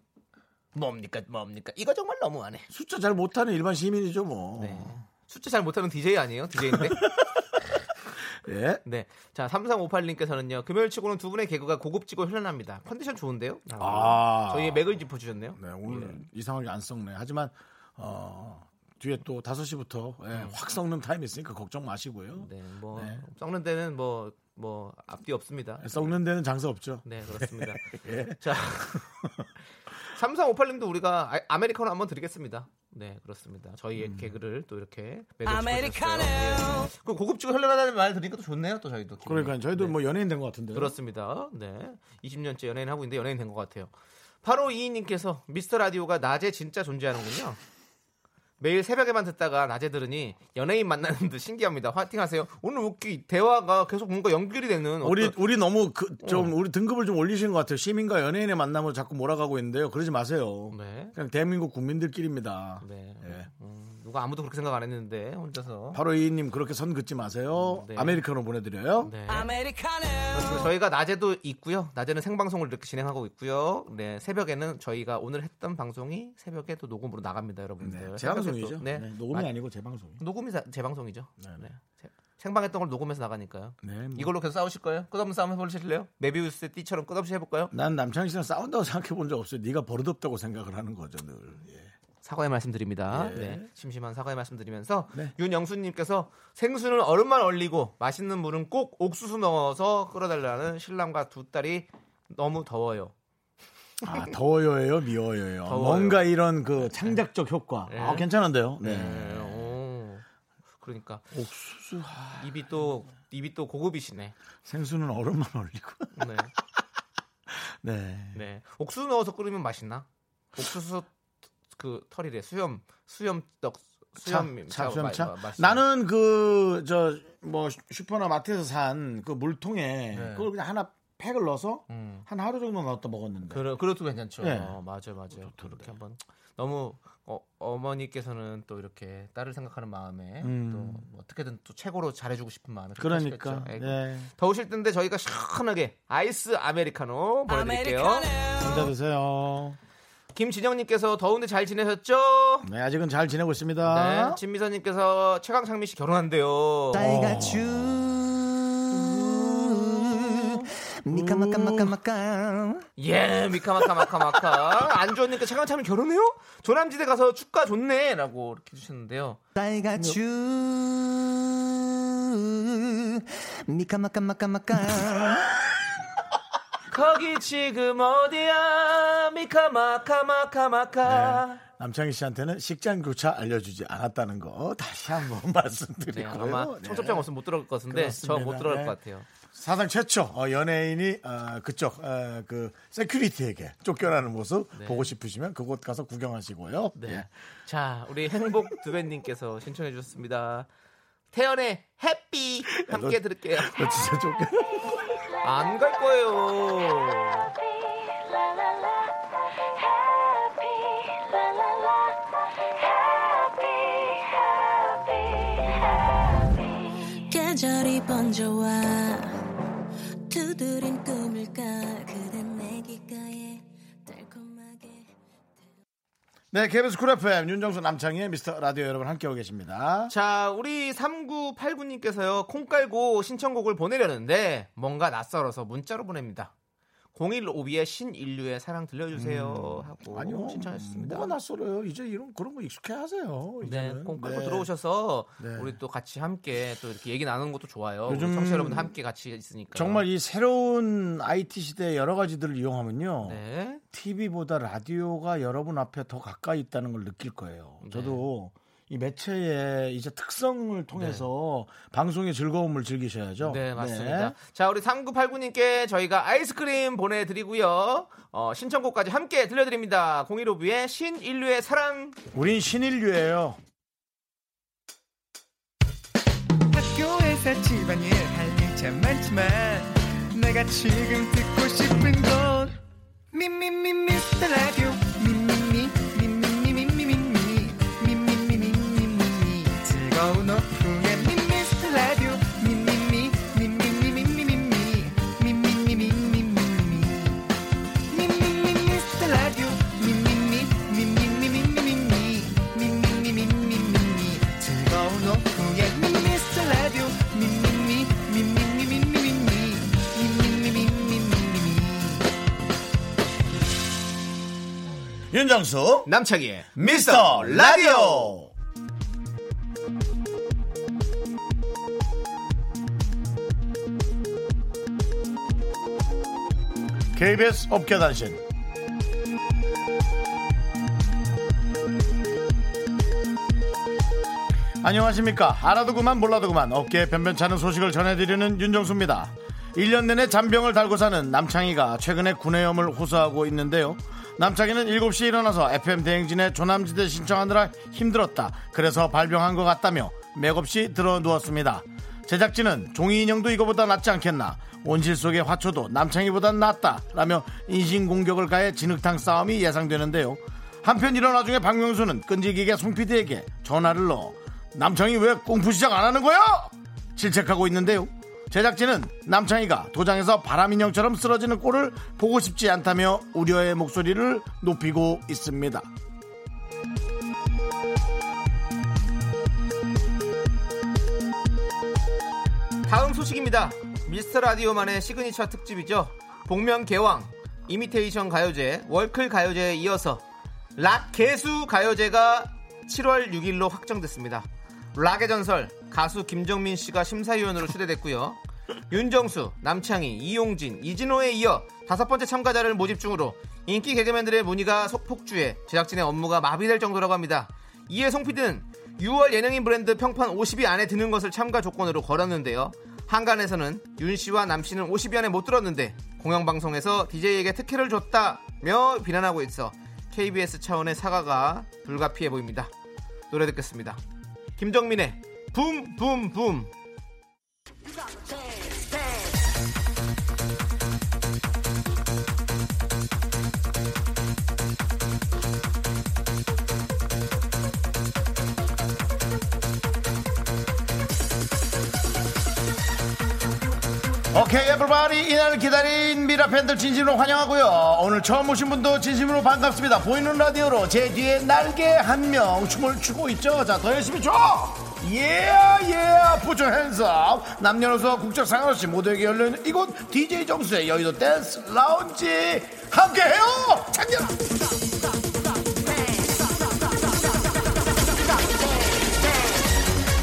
뭡니까? 뭡니까? 이거 정말 너무하네. 숫자 잘 못하는 일반 시민이죠, 뭐. 네. 숫자 잘 못하는 DJ 아니에요? DJ인데? 예. 네. 자, 3358님께서는요. 금요일 치고는 두 분의 개그가 고급지고 현란합니다. 컨디션 좋은데요? 아. 저희의 맥을 짚어 주셨네요. 네, 오늘 이상하게 안 썩네. 하지만 어, 뒤에 또 5시부터 예, 확 썩는 타임이 있으니까 걱정 마시고요. 네, 뭐 네. 썩는 데는 뭐뭐 앞뒤 없습니다. 썩는 데는 장사 없죠. 네, 그렇습니다. 예. 자, 3358님도 우리가 아, 아메리카노 한번 드리겠습니다. 네, 그렇습니다. 저희의 개그를 또 이렇게 아메리카노. 그 고급지고 현란하다는 말 들으니까 또 좋네요. 또 저희도. 기분이. 그러니까 저희도 네. 뭐 연예인 된 것 같은데. 그렇습니다. 네. 20년째 연예인 하고 있는데 연예인 된 것 같아요. 바로 이인님께서 미스터 라디오가 낮에 진짜 존재하는군요. 매일 새벽에만 듣다가 낮에 들으니 연예인 만나는 듯 신기합니다. 화이팅하세요. 오늘 웃기 대화가 계속 뭔가 연결이 되는 우리 어떤- 우리 너무 그 좀 어. 우리 등급을 좀 올리시는 것 같아요. 시민과 연예인의 만남을 자꾸 몰아가고 있는데요. 그러지 마세요. 네. 그냥 대한민국 국민들끼리입니다. 네. 예. 음, 누가 아무도 그렇게 생각 안 했는데 혼자서. 바로 이님 그렇게 선 긋지 마세요. 네. 아메리카노 보내드려요. 네. 그렇습니다. 저희가 낮에도 있고요. 낮에는 생방송을 이렇게 진행하고 있고요. 네, 새벽에는 저희가 오늘 했던 방송이 새벽에 또 녹음으로 나갑니다, 여러분들. 네, 재방송이죠. 또- 네. 네, 녹음이 마- 아니고 재방송. 녹음이 자- 재방송이죠. 네, 네. 재- 생방했던 걸 녹음해서 나가니까요. 네, 뭐. 이걸로 계속 싸우실 거예요? 끝없는 싸움 해보실래요? 메비우스 띠처럼 끝없이 해볼까요? 난 남창희 씨랑 싸운다고 생각해 본 적 없어요. 네가 버릇없다고 생각을 하는 거죠, 늘. 예. 사과의 말씀드립니다. 예. 네. 심심한 사과의 말씀드리면서 네. 윤영수님께서 생수는 얼음만 얼리고 맛있는 물은 꼭 옥수수 넣어서 끓여달라는 신랑과 두 딸이 너무 더워요. 아, 더워요예요, 미워요예요. 더워요. 뭔가 이런 그 창작적 효과. 네. 아, 괜찮은데요. 네. 네. 오. 그러니까 옥수수 아, 입이 또 입이 또 고급이시네. 생수는 얼음만 올리고. 네. 네. 네. 옥수수 넣어서 끓이면 맛있나? 옥수수 그 털이래. 수염 수염 떡 수염 차, 마- 수염차. 마- 맛있나? 나는 그 저 뭐 슈퍼나 마트에서 산 그 물통에 네. 그걸 그냥 하나 팩을 넣어서 음. 한 하루 정도 넣었다 먹었는데. 그래, 그것도 괜찮죠. 네. 어, 맞아요, 맞아요. 그렇게 한번 너무 어, 어머니께서는 또 이렇게 딸을 생각하는 마음에 음. 또뭐 어떻게든 또 최고로 잘해주고 싶은 마음에 그러니까. 예. 더우실 텐데 저희가 시원하게 아이스 아메리카노 보내드릴게요. 감자 드세요. 김진영님께서 더운데 잘 지내셨죠? 네, 아직은 잘 지내고 있습니다. 네. 진미선님께서 최강창미 씨 결혼한대요. 미카마카마카마카 예, 미카마카마카마카. 안주원님께 최강창미 결혼해요? 조남지대 가서 축가 좋네 라고 이렇게 해주셨는데요. 딸가 주 미카마카마카마카 거기 지금 어디야? 미카마카마카마카. 남창희 씨한테는 식장 교차 알려주지 않았다는 거 다시 한번 네, 말씀드리고요. 아마 네. 청첩장 없으면 못 들어갈 것 같은데 저 못. 들어갈 네. 것 같아요. 사상 최초 어, 연예인이 어, 그쪽 어, 그 세큐리티에게 쫓겨나는 모습 보고 싶으시면 그곳 가서 구경하시고요. 네. 예. 자, 우리 행복 두배님께서 신청해 주셨습니다. 태연의 해피 함께 들을게요. 너 진짜 쫓겨. 안갈 거예요. 네, KBS 쿨 FM 윤정수 남창희의 미스터 라디오 여러분 함께하고 계십니다. 자, 우리 3989님께서요, 콩 깔고 신청곡을 보내려는데, 뭔가 낯설어서 문자로 보냅니다. 015B의 신인류의 사랑 들려주세요. 하고 음. 아니요, 신청했습니다. 뭐가 낯설어요. 이제 이런 그런 거 익숙해 하세요. 네, 이제는. 콩 깔고 네. 들어오셔서 네. 우리 또 같이 함께 또 이렇게 얘기 나누는 것도 좋아요. 요즘 청취자 여러분들 함께 같이 있으니까. 정말 이 새로운 IT 시대의 여러 가지들을 이용하면요. 네. TV보다 라디오가 여러분 앞에 더 가까이 있다는 걸 느낄 거예요. 저도 이 매체의 이제 특성을 통해서 방송의 즐거움을 즐기셔야죠. 네, 맞습니다. 자, 우리 3989님께 저희가 아이스크림 보내드리고요. 어, 신청곡까지 함께 들려드립니다. 015B의 신인류의 사랑. 우린 신인류예요. 학교에서 집안일 할일참 많지만 내가 지금 듣고 싶은 건 미미미 미스터 라디오 윤정수 남창희의 미스터 라디오. KBS 업계단신. 안녕하십니까? 알아두고만 몰라도 그만 업계에 변변찮은 소식을 전해드리는 윤정수입니다. 1년 내내 잔병을 달고 사는 남창희가 최근에 구내염을 호소하고 있는데요. 남창희는 7시에 일어나서 FM 대행진에 조남지대 신청하느라 힘들었다. 그래서 발병한 것 같다며 맥없이 들어 누웠습니다. 제작진은 종이 인형도 이거보다 낫지 않겠나. 온실 속의 화초도 남창희보단 낫다. 라며 인신공격을 가해 진흙탕 싸움이 예상되는데요. 한편 일어나 중에 박명수는 끈질기게 송 PD에게 전화를 넣어 남창희 왜 꽁푸 시작 안 하는 거야? 질책하고 있는데요. 제작진은 남창희가 도장에서 바람인형처럼 쓰러지는 꼴을 보고 싶지 않다며 우려의 목소리를 높이고 있습니다. 다음 소식입니다. 미스터 라디오만의 시그니처 특집이죠. 복면 개왕, 이미테이션 가요제, 월클 가요제에 이어서 락 가수 가요제가 7월 6일로 확정됐습니다. 락의 전설 가수 김정민 씨가 심사위원으로 초대됐고요. 윤정수, 남창희, 이용진, 이진호에 이어 다섯 번째 참가자를 모집 중으로 인기 개그맨들의 문의가 속폭주해 제작진의 업무가 마비될 정도라고 합니다. 이에 송 PD는 6월 예능인 브랜드 평판 50위 안에 드는 것을 참가 조건으로 걸었는데요. 한간에서는 윤 씨와 남 씨는 50위 안에 못 들었는데 공영방송에서 DJ에게 특혜를 줬다며 비난하고 있어 KBS 차원의 사과가 불가피해 보입니다. 노래 듣겠습니다. 김정민의 붐붐붐. 오케이 에브리바디 이날을 기다린 미라 팬들 진심으로 환영하고요. 오늘 처음 오신 분도 진심으로 반갑습니다. 보이는 라디오로 제 뒤에 날개 한 명 춤을 추고 있죠. 자 더 열심히 춰 예예 부처 핸즈업 남녀노소 국적 상관없이 모두에게 열려있는 이곳 DJ 정수의 여의도 댄스 라운지. 함께해요! 창렬아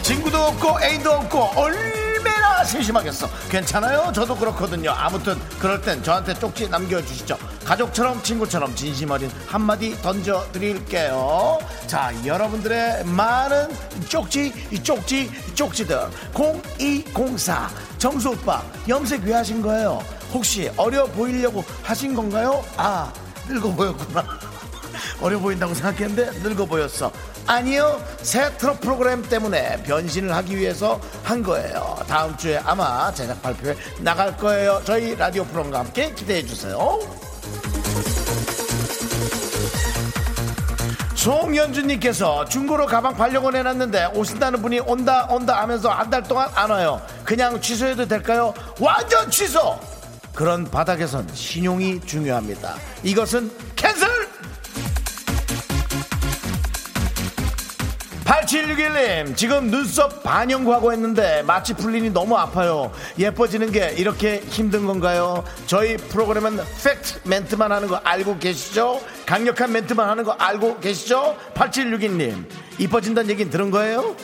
친구도 없고 애인도 없고 얼마나 심심하겠어. 괜찮아요? 저도 그렇거든요. 아무튼 그럴 땐 저한테 쪽지 남겨주시죠 가족처럼 친구처럼 진심 어린 한마디 던져드릴게요 자 여러분들의 많은 쪽지 쪽지 쪽지들 0204 정수 오빠 염색 왜 하신 거예요 혹시 어려 보이려고 하신 건가요 아 늙어 보였구나 어려 보인다고 생각했는데 늙어 보였어. 아니요, 새 트롯 프로그램 때문에 변신을 하기 위해서 한 거예요. 다음 주에 아마 제작 발표에 나갈 거예요. 저희 라디오 프로그램과 함께 기대해 주세요. 송연주님께서 중고로 가방 팔려고 내놨는데 오신다는 분이 온다 온다 하면서 한 달 동안 안 와요. 그냥 취소해도 될까요? 완전 취소! 그런 바닥에선 신용이 중요합니다. 이것은 cancel! 8761님 지금 눈썹 반영구하고 했는데 마취 풀리니 너무 아파요. 예뻐지는 게 이렇게 힘든 건가요? 저희 프로그램은 팩트 멘트만 하는 거 알고 계시죠? 강력한 멘트만 하는 거 알고 계시죠? 8761님 이뻐진다는 얘기는 들은 거예요?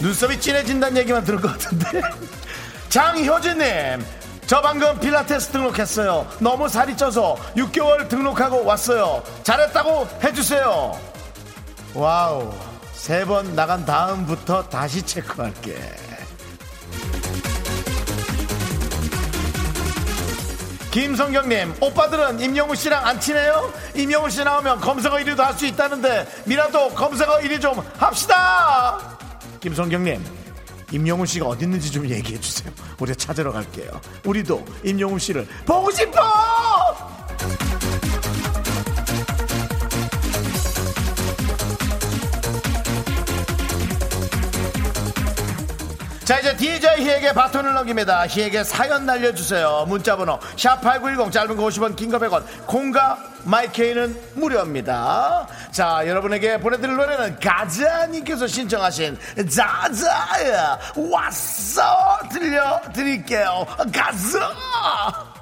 눈썹이 진해진다는 얘기만 들은 것 같은데. 장효진님 저 방금 필라테스 등록했어요. 너무 살이 쪄서 6개월 등록하고 왔어요. 잘했다고 해주세요. wow. 세 번 나간 다음부터 다시 체크할게. 김성경님 오빠들은 임영우 씨랑 안 친해요? 임영우 씨 나오면 검색어 1위도 할 수 있다는데 미라도 검색어 1위 좀 합시다! 김성경님 임영웅 씨가 어디 있는지 좀 얘기해 주세요. 우리가 찾으러 갈게요. 우리도 임영웅 씨를 보고 싶어! 자 이제 DJ 희에게 바톤을 넘깁니다. 희에게 사연 날려주세요. 문자번호 샵8910 짧은 거 50원 긴 거 100원 콩과 마이케이는 무료입니다. 자 여러분에게 보내드릴 노래는 가자님께서 신청하신 자자야 왔어 들려드릴게요. 가자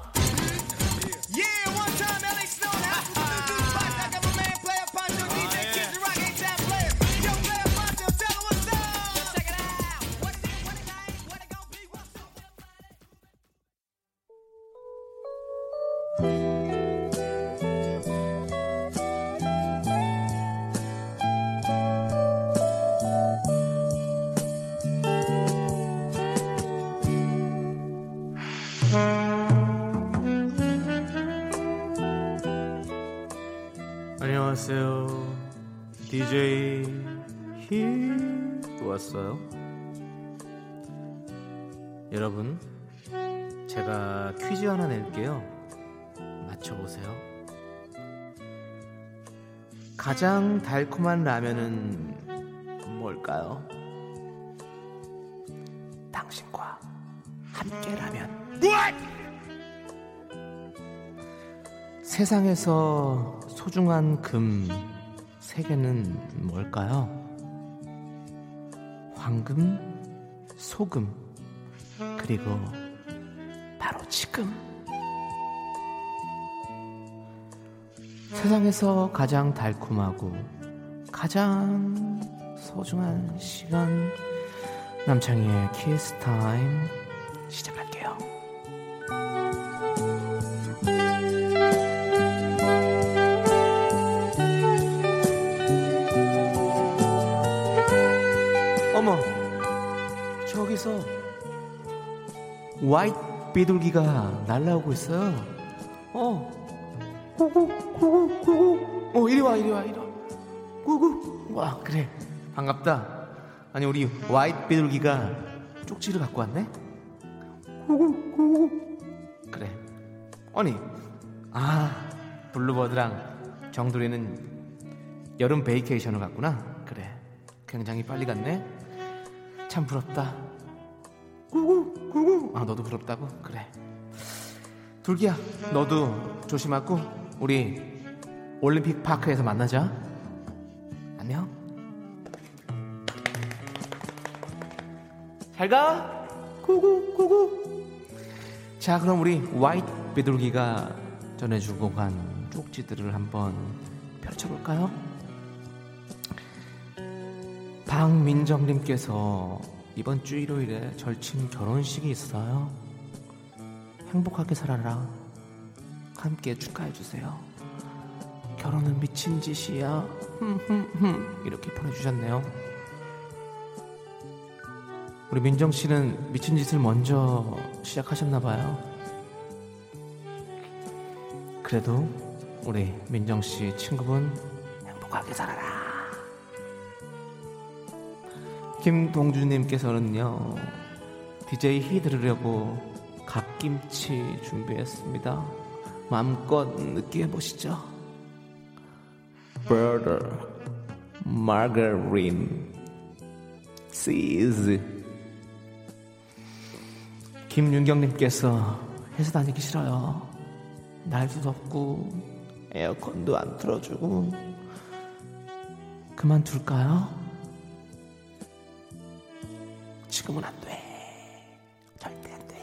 왔어요. 여러분, 제가 퀴즈 하나 낼게요. 맞춰보세요. 가장 달콤한 라면은 뭘까요? 당신과 함께 라면. 세상에서 소중한 금 세 개는 뭘까요? 황금, 소금, 그리고 바로 지금. 세상에서 가장 달콤하고 가장 소중한 시간 남창희의 키스 타임 비둘기가 날라오고 있어요. 어, 구구, 구구, 구구. 어, 이리 와, 이리 와, 이리 와. 구구. 와, 그래. 반갑다. 아니, 우리 white 비둘기가 쪽지를 갖고 왔네? 구구, 구구. 그래. 아니, 아, 블루버드랑 정돌이는 여름 vacation을 갔구나. 그래. 굉장히 빨리 갔네. 참 부럽다. 구구, 구구. 아, 너도 부럽다고? 그래. 둘기야, 너도 조심하고 우리 올림픽 파크에서 만나자. 안녕. 잘 가. 구구, 구구. 자, 그럼 우리 화이트 비둘기가 전해주고 간 쪽지들을 한번 펼쳐볼까요? 박민정님께서 이번 주 일요일에 절친 결혼식이 있어요. 행복하게 살아라. 함께 축하해주세요. 결혼은 미친 짓이야. 이렇게 보내주셨네요. 우리 민정 씨는 미친 짓을 먼저 시작하셨나봐요. 그래도 우리 민정 씨 친구분 행복하게 살아라. 김동주님께서는요, DJ 히 들으려고 갓김치 준비했습니다. 마음껏 느끼해 보시죠. Butter, margarine, cheese. 김윤경님께서 회사 다니기 싫어요. 날도 덥고 에어컨도 안 틀어주고 그만둘까요? 지금은 안 돼. 절대 안 돼.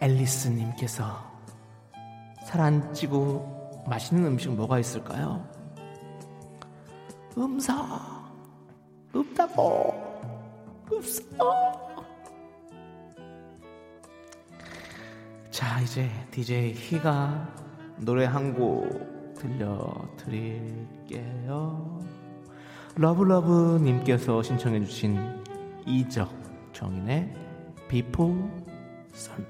앨리스님께서 살 안 찌고 맛있는 음식 뭐가 있을까요? 음사 없다고 없어. 자 이제 DJ 희가 노래 한 곡 들려드릴게요. 러브러브님께서 신청해주신 이적 정인의 선라이즈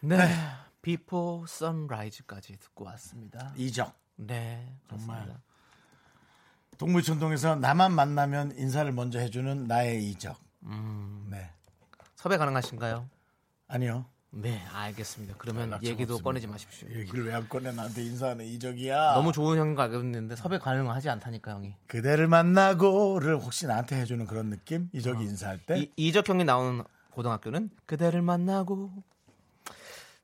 네, Before Sunrise까지 듣고 왔습니다. 이적. 네, 정말. 그렇습니다. 동물촌동에서 나만 만나면 인사를 먼저 해주는 나의 이적. 음, 네. 섭외 가능하신가요? 아니요. 네, 알겠습니다. 그러면 얘기도 없습니다. 꺼내지 마십시오. 얘기를 왜 안 꺼내 나한테 인사하는 이적이야. 너무 좋은 거 알겠는데 섭외 가능하지 않다니까 형이. 그대를 만나고를 혹시 나한테 해주는 그런 느낌? 이적이 인사할 때? 어. 이, 이적 형이 나오는 고등학교는 그대를 만나고.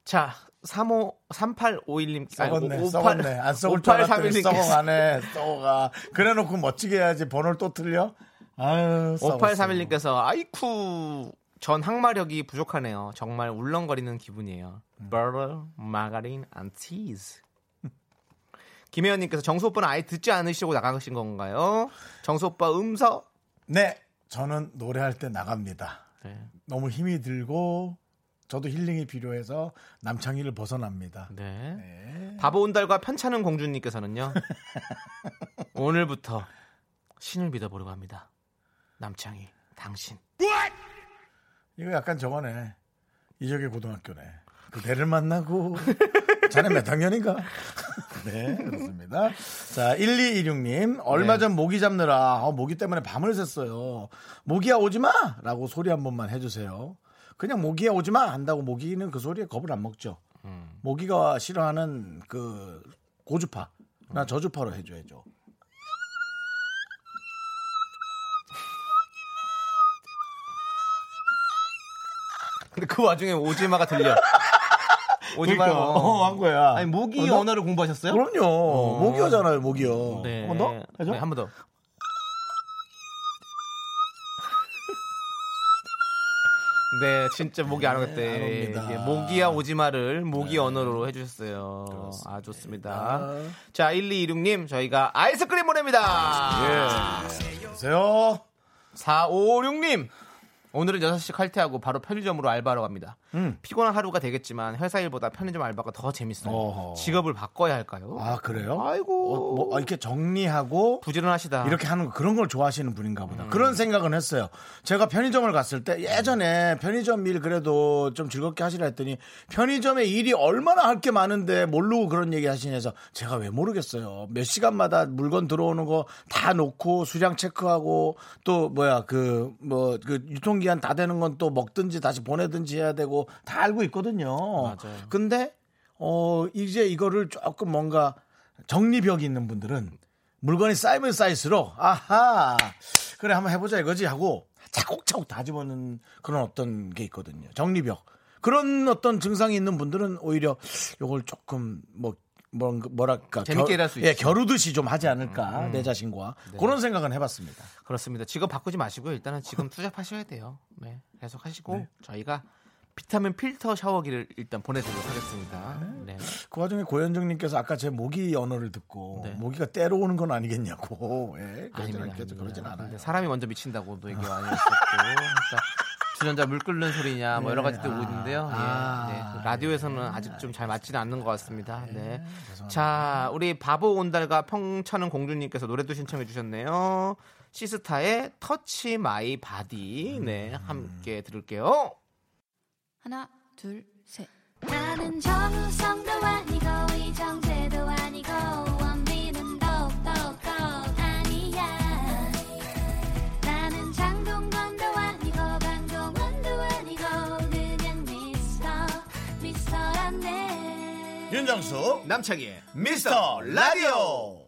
자, 35 3851님 썩었네, 썩었네. 안 썩을 줄 알았더니 썩어가네, 썩어가. 그래놓고 멋지게 해야지 번호를 또 틀려? 아유, 썩었어. 5831님께서 아이쿠 전 항마력이 부족하네요. 정말 울렁거리는 기분이에요. 버터, 마가린, 안 치즈. 김혜연님께서 정수 오빠는 아예 듣지 않으시고 나가신 건가요? 정수 오빠 음서. 네, 저는 노래할 때 나갑니다. 네. 너무 힘이 들고 저도 힐링이 필요해서 남창희를 벗어납니다. 네. 네. 바보 온달과 편찮은 공주님께서는요. 오늘부터 신을 믿어보려고 합니다. 남창희, 당신. 이거 약간 저거네. 이적의 고등학교네. 그대를 만나고 자네 몇 학년인가? 네, 그렇습니다. 자, 1216님. 얼마 네. 전 모기 잡느라 어, 모기 때문에 밤을 샜어요. 모기야 오지 마! 라고 소리 한 번만 해주세요. 그냥 모기야 오지 마! 한다고 모기는 그 소리에 겁을 안 먹죠. 음. 모기가 싫어하는 그 고주파. 나 저주파로 해줘야죠. 근데 그 와중에 오지마가 들려. 오지마. 그러니까, 어, 한 거야. 아니 모기 어, 나- 언어를 공부하셨어요? 그럼요. 모기어잖아요, 모기어. 네. 한번 더? 해줘? 네, 한번 더. 네, 진짜 모기 안 오겠대. 예, 모기야 오지마를 모기 언어로 해주셨어요. 아, 좋습니다. 자, 1226님, 저희가 아이스크림 보냅니다. 안녕하세요. 456님, 오늘은 6시 칼퇴하고 바로 편의점으로 알바하러 갑니다. 음. 피곤한 하루가 되겠지만 회사 일보다 편의점 알바가 더 재밌어요. 어허. 직업을 바꿔야 할까요? 아, 그래요? 아이고. 어, 뭐, 아, 이렇게 정리하고 부지런하시다. 이렇게 하는 거 그런 걸 좋아하시는 분인가 보다. 음. 그런 생각은 했어요. 제가 편의점을 갔을 때 예전에 편의점 일 그래도 좀 즐겁게 하시라 했더니 편의점에 일이 얼마나 할 게 많은데 모르고 그런 얘기 하시냐서 제가 왜 모르겠어요. 몇 시간마다 물건 들어오는 거 다 놓고 수량 체크하고 또 뭐야 그 뭐그 유통 기한 다 되는 건 또 먹든지 다시 보내든지 해야 되고 다 알고 있거든요. 맞아요. 근데 어 이제 이거를 조금 뭔가 정리벽이 있는 분들은 물건이 쌓이면 쌓일수록 아하 그래 한번 해보자 이거지 하고 차곡차곡 다 집어넣는 그런 어떤 게 있거든요 정리벽 그런 어떤 증상이 있는 분들은 오히려 요걸 조금 뭐 뭔- 뭐랄까 재밌게 겨- 일할 수 예, 있죠. 겨루듯이 좀 하지 않을까 내 자신과 그런 생각은 해봤습니다 그렇습니다. 직업 바꾸지 마시고요. 일단은 지금 투잡하셔야 돼요. 네, 계속 하시고 저희가 비타민 필터 샤워기를 일단 보내드리도록 하겠습니다. 네. 그 와중에 고현정님께서 아까 제 모기 언어를 듣고 네. 모기가 때려오는 건 아니겠냐고 예, 아닙니다. 그러진. 않아요 사람이 먼저 미친다고도 얘기 많이 했었고, 그러니까 주전자 물 끓는 소리냐 뭐 여러 가지 들 아, 있는데요. 예, 아. 네. 그 라디오에서는 아직 좀 잘 맞지는 않는 것 같습니다. 네. 자, 우리 바보 온달과 평차는 공주님께서 노래도 신청해 주셨네요. 시스타의 Touch My Body. 네, 함께 들을게요. 하나, 둘, 셋. 나는 정우성도 아니고 이정재도 아니고 윤정수 남창희의 미스터 라디오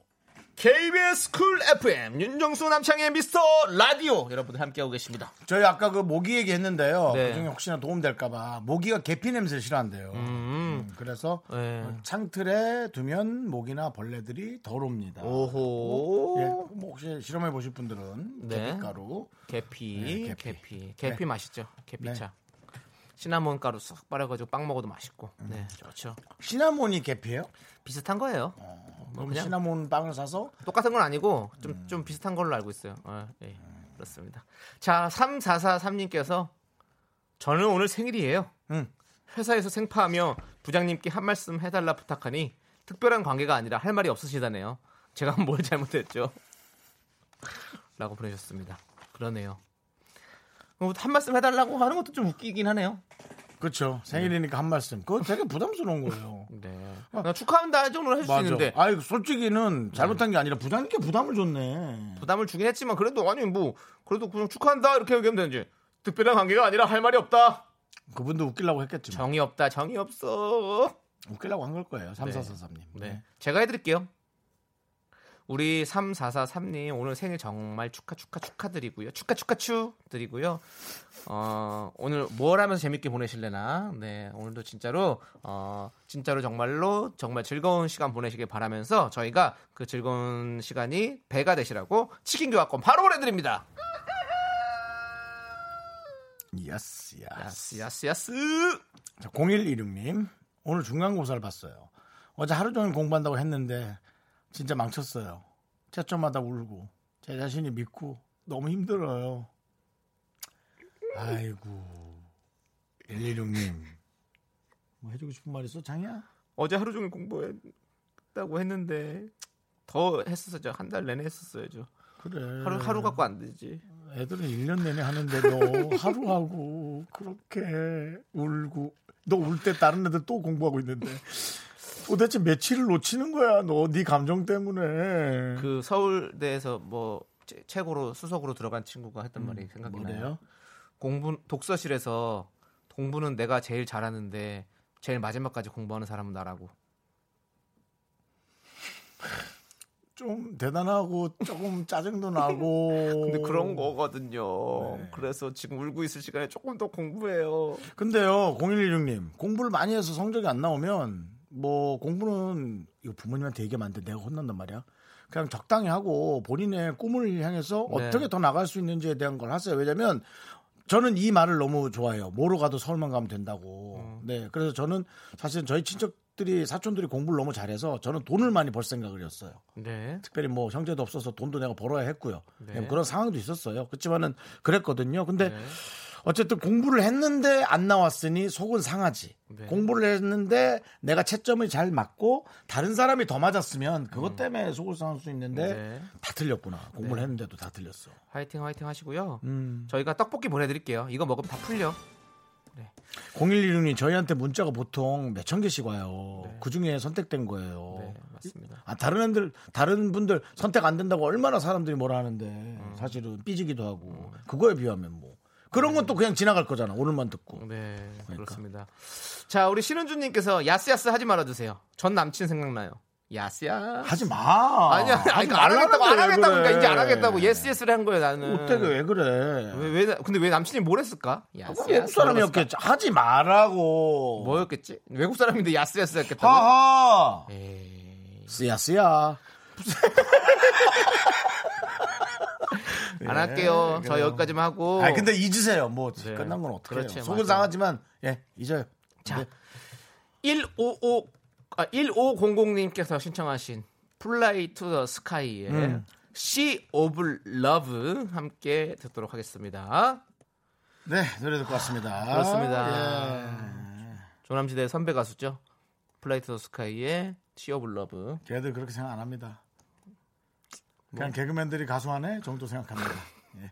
KBS 쿨 FM 윤정수 남창희의 미스터 라디오 여러분들 함께하고 계십니다. 저희 아까 그 모기 얘기했는데요. 네. 그중에 혹시나 도움될까봐 모기가 계피 냄새 를 싫어한대요. 음, 그래서 네. 창틀에 두면 모기나 벌레들이 덜 옵니다. 오호. 예, 뭐 혹시 실험해 보실 분들은 네. 계피가루 계피, 네, 계피, 계피. 계피, 네. 맛있죠. 계피차. 시나몬 가루 싹 빨아가지고 빵 먹어도 맛있고. 네, 좋죠. 시나몬이 계피예요? 비슷한 거예요. 그럼 그냥- 시나몬 빵을 사서 똑같은 건 아니고 좀, 좀 비슷한 걸로 알고 있어요. 어, 예, 그렇습니다. 자, 3443님께서 저는 오늘 생일이에요. 음. 회사에서 생파하며 부장님께 한 말씀 해달라 부탁하니 특별한 관계가 아니라 할 말이 없으시다네요. 제가 뭘 잘못했죠? 라고 보내셨습니다. 그러네요. 어, 한 말씀 해달라고 하는 것도 좀 웃기긴 하네요. 그렇죠. 생일이니까 한 말씀. 그거 되게 부담스러운 거예요. 네. 나 축하한다 정도는 해줄 수 맞아. 있는데 아이 솔직히는 잘못한 게 아니라 부장님께 부담을 줬네. 부담을 주긴 했지만 그래도 아니 뭐 그래도 그냥 축하한다 이렇게 얘기하면 되는지 특별한 관계가 아니라 할 말이 없다 그분도 웃기려고 했겠지 만 정이 없다 정이 없어 웃기려고 한 걸 거예요. 3443님. 네 제가 해드릴게요 우리 3443님 오늘 생일 정말 축하 축하 축하드리고요. 축하 축하 추 드리고요. 어 오늘 뭘 하면서 재밌게 보내실래나? 네 오늘도 진짜로 어 진짜로 정말로 정말 즐거운 시간 보내시길 바라면서 저희가 그 즐거운 시간이 배가 되시라고 치킨 교환권 바로 보내 드립니다. 야스 야스. 야스 야스 야스 자, 0116님 오늘 중간고사를 봤어요. 어제 하루 종일 공부한다고 했는데 진짜 망쳤어요. 채점마다 울고 제 자신이 믿고 너무 힘들어요. 아이고 116님. 뭐 해주고 싶은 말 있어, 장이야? 어제 하루 종일 공부했다고 했는데 더 했었어요. 한 달 내내 했었어야죠. 그래. 하루 하루 갖고 안 되지. 애들은 1년 내내 하는데 너 하루하고 그렇게 울고 너 울 때 다른 애들 또 공부하고 있는데 도대체 며칠을 놓치는 거야 너 네 감정 때문에 그 서울대에서 뭐 최- 최고로 수석으로 들어간 친구가 했던 말이 생각이 나요. 뭐래요? 공부 독서실에서 공부는 내가 제일 잘하는데 제일 마지막까지 공부하는 사람은 나라고. 좀 대단하고 조금 짜증도 나고 근데 그런 거거든요. 네. 그래서 지금 울고 있을 시간에 조금 더 공부해요. 근데요 0116님 공부를 많이 해서 성적이 안 나오면 뭐 공부는 이거 부모님한테 얘기하면 안 돼 내가 혼난단 말이야 그냥 적당히 하고 본인의 꿈을 향해서 네. 어떻게 더 나갈 수 있는지에 대한 걸 하세요 왜냐면 저는 이 말을 너무 좋아해요 뭐로 가도 서울만 가면 된다고 음. 네 그래서 저는 사실 저희 친척들이 사촌들이 공부를 너무 잘해서 저는 돈을 많이 벌 생각을 했어요 네. 특별히 뭐 형제도 없어서 돈도 내가 벌어야 했고요. 네. 네, 그런 상황도 있었어요. 그렇지만은 그랬거든요. 근데 네. 어쨌든 공부를 했는데 안 나왔으니 속은 상하지. 네. 공부를 했는데 내가 채점을 잘 맞고 다른 사람이 더 맞았으면 그것 때문에 속을 상할 수 있는데 음. 네. 다 틀렸구나. 공부를 했는데도 다 틀렸어. 화이팅 화이팅 하시고요. 음. 저희가 떡볶이 보내드릴게요. 이거 먹으면 다 풀려. 0116님 저희한테 문자가 보통 몇 천 개씩 와요. 그 중에 선택된 거예요. 네 맞습니다. 아, 다른 애들, 다른 분들 선택 안 된다고 얼마나 사람들이 뭐라 하는데 음. 사실은 삐지기도 하고 그거에 비하면 뭐 그런 건 또 그냥 지나갈 거잖아. 오늘만 듣고. 네 그러니까. 그렇습니다. 자 우리 신은주님께서 야스야스 하지 말아주세요. 전 남친 생각나요. 야스야. 하지 마. 아니야, 하지 아니, 안 하겠다고, 안 하겠다고, 그러니까 그래. 이제 안 하겠다고, yes, yes를 한 거예요, 나는. 어때가 왜 그래? 왜, 왜, 근데 왜 남친이 뭘 했을까? 야스, 외국 사람이었겠지. 하지 말라고. 뭐였겠지? 외국 사람인데 야스, 야스 했겠다고? 하하. 에이, 쓰야 쓰야. 안 할게요. 저 여기까지만 하고. 아 근데 잊으세요. 뭐 네. 끝난 건 어떻게 해요? 그렇지, 속은 맞아요. 상하지만 예 잊어요. 자, 네. 155, 아, 1500님께서 신청하신 Fly to the Sky의 음. Sea of Love 함께 듣도록 하겠습니다. 네 노래 듣고 왔습니다. 그렇습니다. 예. 조남지대 선배 가수죠. Fly to the Sky의 Sea of Love. 걔들 그렇게 생각 안 합니다. 그냥 개그맨들이 가수 하네 정도 생각합니다. 예.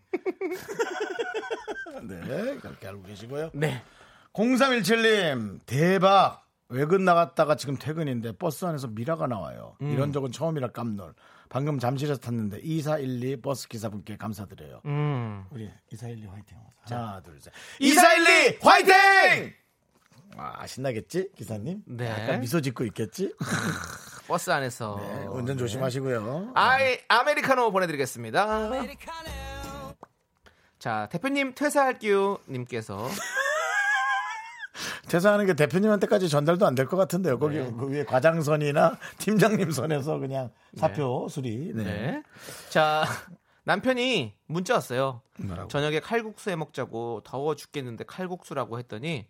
네, 그렇게 알고 계시고요. 네. 0317님, 대박. 외근 나갔다가 지금 퇴근인데 버스 안에서 미라가 나와요. 음. 이런 적은 처음이라 깜놀. 방금 잠실에서 탔는데 2412 버스 기사분께 감사드려요. 음. 우리 2412 화이팅. 하나, 둘, 셋. 2412 화이팅! 아, 신나겠지? 기사님? 네. 약간 미소 짓고 있겠지? 버스 안에서. 네, 운전 조심하시고요. 아이, 아메리카노 보내드리겠습니다. 자, 대표님 퇴사할게요. 님께서. 퇴사하는 게 대표님한테까지 전달도 안 될 것 같은데요. 거기 네. 그 위에 과장선이나 팀장님 선에서 그냥 사표 수리. 네. 네. 자, 남편이 문자 왔어요. 뭐라고? 저녁에 칼국수 해 먹자고 더워 죽겠는데 칼국수라고 했더니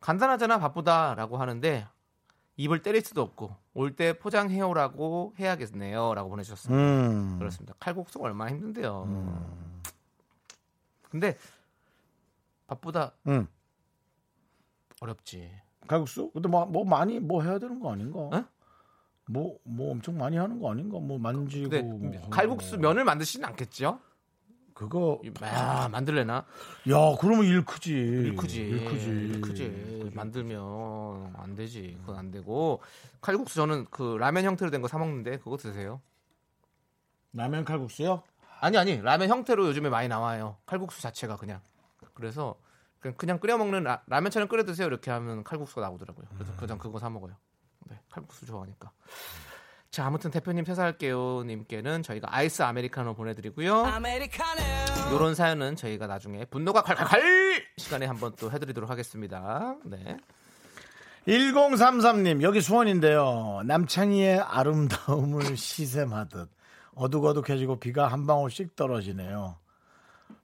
간단하잖아 바쁘다라고 하는데 입을 때릴 수도 없고 올 때 포장해오라고 해야겠네요라고 보내주셨습니다. 음. 그렇습니다. 칼국수가 얼마나 힘든데요. 근데 바쁘다 음. 어렵지. 칼국수? 근데 뭐, 뭐 많이 뭐 해야 되는 거 아닌가? 어? 뭐, 뭐 엄청 많이 하는 거 아닌가? 뭐 만지고. 뭐 칼국수. 면을 만드시진 않겠죠? 그거. 아, 만들래나? 야, 그러면 일 크지. 일 크지. 일 크지. 일 크지. 만들면 안 되지. 그건 안 되고. 칼국수 저는 그 라면 형태로 된 거 사 먹는데 그거 드세요. 라면 칼국수요? 아니 아니 라면 형태로 요즘에 많이 나와요. 칼국수 자체가 그냥. 그래서 그냥, 그냥 끓여 먹는 라, 라면처럼 끓여 드세요. 이렇게 하면 칼국수가 나오더라고요. 그래서 그냥 그거 사 먹어요. 네, 칼국수 좋아하니까. 자, 아무튼 대표님 퇴사할게요 님께는 저희가 아이스 아메리카노 보내드리고요. 요런 사연은 저희가 나중에 분노가 칼칼칼 시간에 한번 또 해드리도록 하겠습니다. 네. 1033님, 여기 수원인데요. 남창희의 아름다움을 시샘하듯 어둑어둑해지고 비가 한 방울씩 떨어지네요.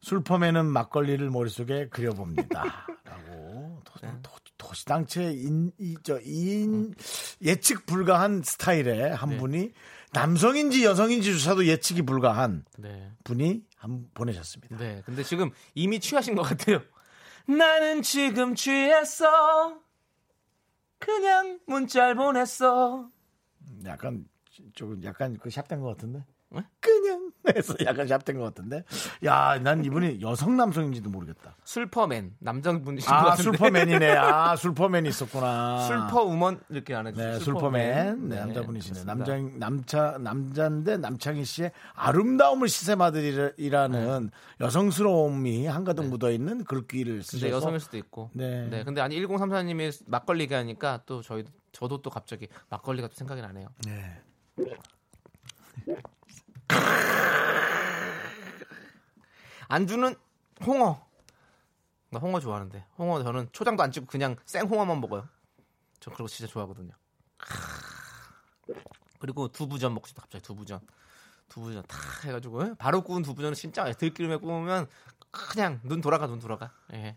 술펌에는 막걸리를 머릿속에 그려봅니다. 라고 도, 도, 도시당체 인, 이, 저, 인, 예측 불가한 스타일의 한 네. 분이 남성인지 여성인지조차도 예측이 불가한 네. 분이 한분 보내셨습니다. 네. 근데 지금 이미 취하신 것 같아요. 나는 지금 취했어. 그냥 문자를 보냈어. 약간 조금 약간 그 샵된 것 같은데. 네? 그냥 해서 약간 샵된 것 같은데. 야, 난 이분이 여성 남성인지도 모르겠다. 술퍼맨 남자분이신 것 아, 같은데. 술퍼맨이네. 아, 술퍼맨이 있었구나. 술퍼우먼 이렇게 안 해도 네, 술퍼맨. 네, 남자분이시네. 남자, 남자, 남자인데 남창희 씨의 아름다움을 시샘아들이라는 여성스러움이 한가득 묻어 있는 글귀를 근데 쓰셔서 여성일 수도 있고. 네. 네. 근데 아니 1034님이 막걸리 얘기하니까 또 저희 저도 또 갑자기 막걸리가 또 생각이 나네요. 네. 안주는 홍어. 나 홍어 좋아하는데. 홍어 저는 초장도 안 찍고 그냥 생 홍어만 먹어요. 저 그런 거 진짜 좋아하거든요. 그리고 두부전 먹고 싶다 갑자기 두부전. 두부전 다 해가지고 예? 바로 구운 두부전은 진짜 들기름에 구우면 그냥 눈 돌아가 눈 돌아가. 예.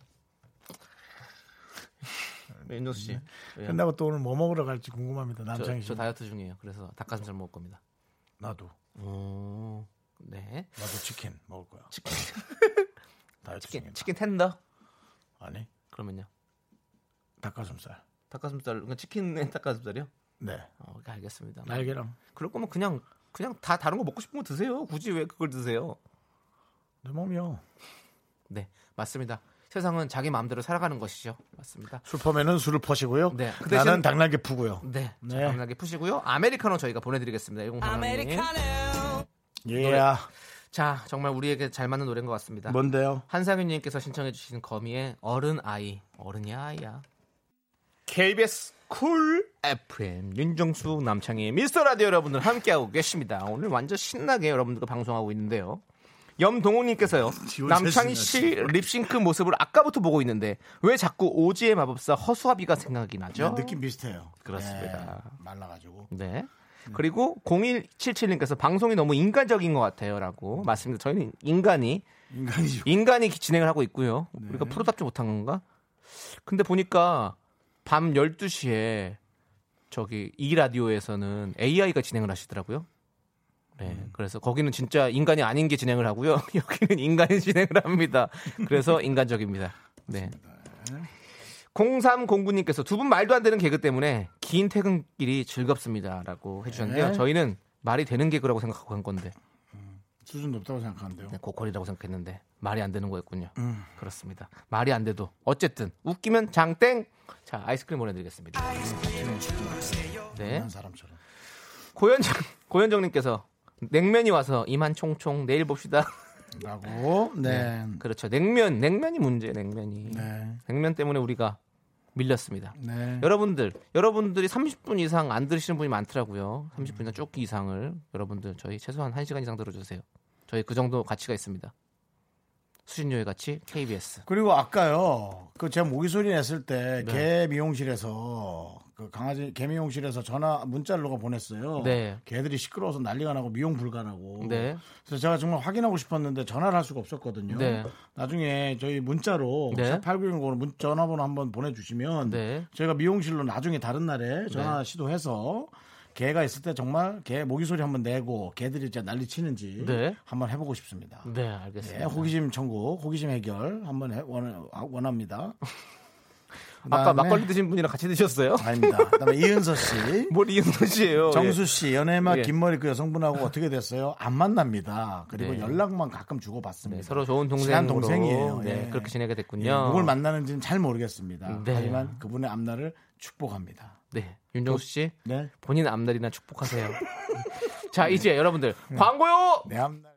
윤정수 씨. 예. 끝나고 또 오늘 뭐 먹으러 갈지 궁금합니다. 저, 남창희 씨. 저 다이어트 중이에요. 그래서 닭가슴살 먹을 겁니다. 나도. 오, 네. 나도 치킨 먹을 거야. 치킨, 다이어트 치킨, 중이다. 치킨 텐더. 아니, 그러면요. 닭가슴살. 닭가슴살, 그러니까 치킨의 닭가슴살이요? 네. 어, 알겠습니다. 날개랑. 그럴 거면 그냥 그냥 다 다른 거 먹고 싶은 거 드세요. 굳이 왜 그걸 드세요? 내 몸이요. 네, 맞습니다. 세상은 자기 마음대로 살아가는 것이죠. 맞습니다. 슈퍼맨은 술을 퍼시고요. 네. 그 대신- 나는 닭날개 푸고요. 네, 네. 장난하게 푸시고요. 아메리카노 저희가 보내드리겠습니다. 1034님. 예. 자, 정말 우리에게 잘 맞는 노래인 것 같습니다. 뭔데요? 한상윤님께서 신청해주신 거미의 어른 아이, 어른이 아이야. KBS 쿨 FM 윤정수 남창희 미스터 라디오 여러분들 함께하고 계십니다. 오늘 완전 신나게 여러분들과 방송하고 있는데요. 염동호님께서요. 남창희 씨 립싱크 모습을 아까부터 보고 있는데 왜 자꾸 오지의 마법사 허수아비가 생각이 나죠? 네, 느낌 비슷해요. 그렇습니다. 네, 말라가지고. 네. 그리고 0177님께서 방송이 너무 인간적인 것 같아요라고 맞습니다. 저희는 인간이 인간이죠. 인간이 진행을 하고 있고요. 네. 우리가 프로답지 못한 건가? 근데 보니까 밤 12시에 저기 이 라디오에서는 AI가 진행을 하시더라고요. 네. 음. 그래서 거기는 진짜 인간이 아닌 게 진행을 하고요. 여기는 인간이 진행을 합니다. 그래서 인간적입니다. 네. 0309님께서 두 분 말도 안 되는 개그 때문에 긴 퇴근길이 즐겁습니다라고 해주셨는데요. 네. 저희는 말이 되는 개그라고 생각하고 한 건데 수준 높다고 생각하는데요. 네, 고퀄이라고 생각했는데 말이 안 되는 거였군요. 음. 그렇습니다. 말이 안 돼도 어쨌든 웃기면 장땡. 자 아이스크림 보내드리겠습니다. 네. 사람처럼. 고현정 고현정님께서 냉면이 와서 이만 총총 내일 봅시다. 라고. 네. 그렇죠. 냉면 냉면이 문제 냉면이 네. 냉면 때문에 우리가 밀렸습니다. 네. 여러분들, 여러분들이 30분 이상 안 들으시는 분이 많더라고요. 30분이나 조금 이상을 여러분들 저희 최소한 1시간 이상 들어주세요. 저희 그 정도 가치가 있습니다. 수신료의 가치 KBS. 그리고 아까요, 그 제가 모기 소리 냈을 때, 네. 개 미용실에서, 그 강아지 개 미용실에서 전화, 문자를 누가 보냈어요. 네. 개들이 시끄러워서 난리가 나고 미용 불가라고. 네. 그래서 제가 정말 확인하고 싶었는데 전화를 할 수가 없었거든요. 네. 나중에 저희 문자로 네. 8910으로 전화번호 한번 보내주시면 네. 저희가 미용실로 나중에 다른 날에 전화 시도해서 개가 있을 때 정말 개 모기 소리 한번 내고 개들이 진짜 난리 치는지 네. 한번 해보고 싶습니다. 네, 네, 알겠습니다. 호기심 청구, 호기심 해결 한번 해, 원, 원합니다. 아까 그다음에- 막걸리 드신 분이랑 같이 드셨어요? 아닙니다. 그다음에 이은서 씨, 뭘 이은서 씨예요? 정수 씨 연애만 예. 긴 머리 그 여성분하고 어떻게 됐어요? 안 만납니다. 그리고 네. 연락만 가끔 주고 받습니다. 네, 서로 좋은 동생으로 동생이에요. 네, 예. 그렇게 지내게 예, 됐군요. 누굴 만나는지는 잘 모르겠습니다. 네. 하지만 그분의 앞날을 축복합니다. 네, 윤정수 씨 네, 본인 앞날이나 축복하세요. 자, 이제 여러분들 광고요. 내 앞날.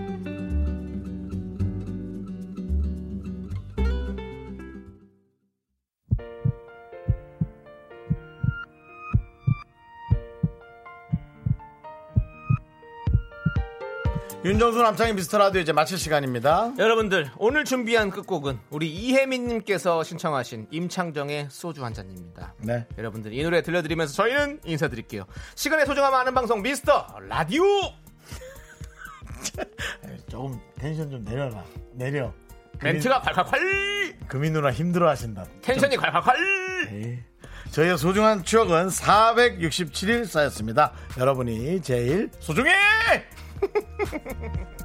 윤정수 남창희 미스터 라디오 이제 마칠 시간입니다. 여러분들 오늘 준비한 끝곡은 우리 이혜민님께서 신청하신 임창정의 소주 한 잔입니다. 네. 여러분들 이 노래 들려드리면서 저희는 인사드릴게요. 시간의 소중함 아는 방송 미스터 라디오. 조금 텐션 좀 내려라. 내려. 멘트가 콸콸콸. 금희 누나 힘들어 하신다. 텐션이 콸콸콸. 에이. 저희의 소중한 추억은 467일 쌓였습니다. 여러분이 제일 소중해! Ha ha ha ha ha!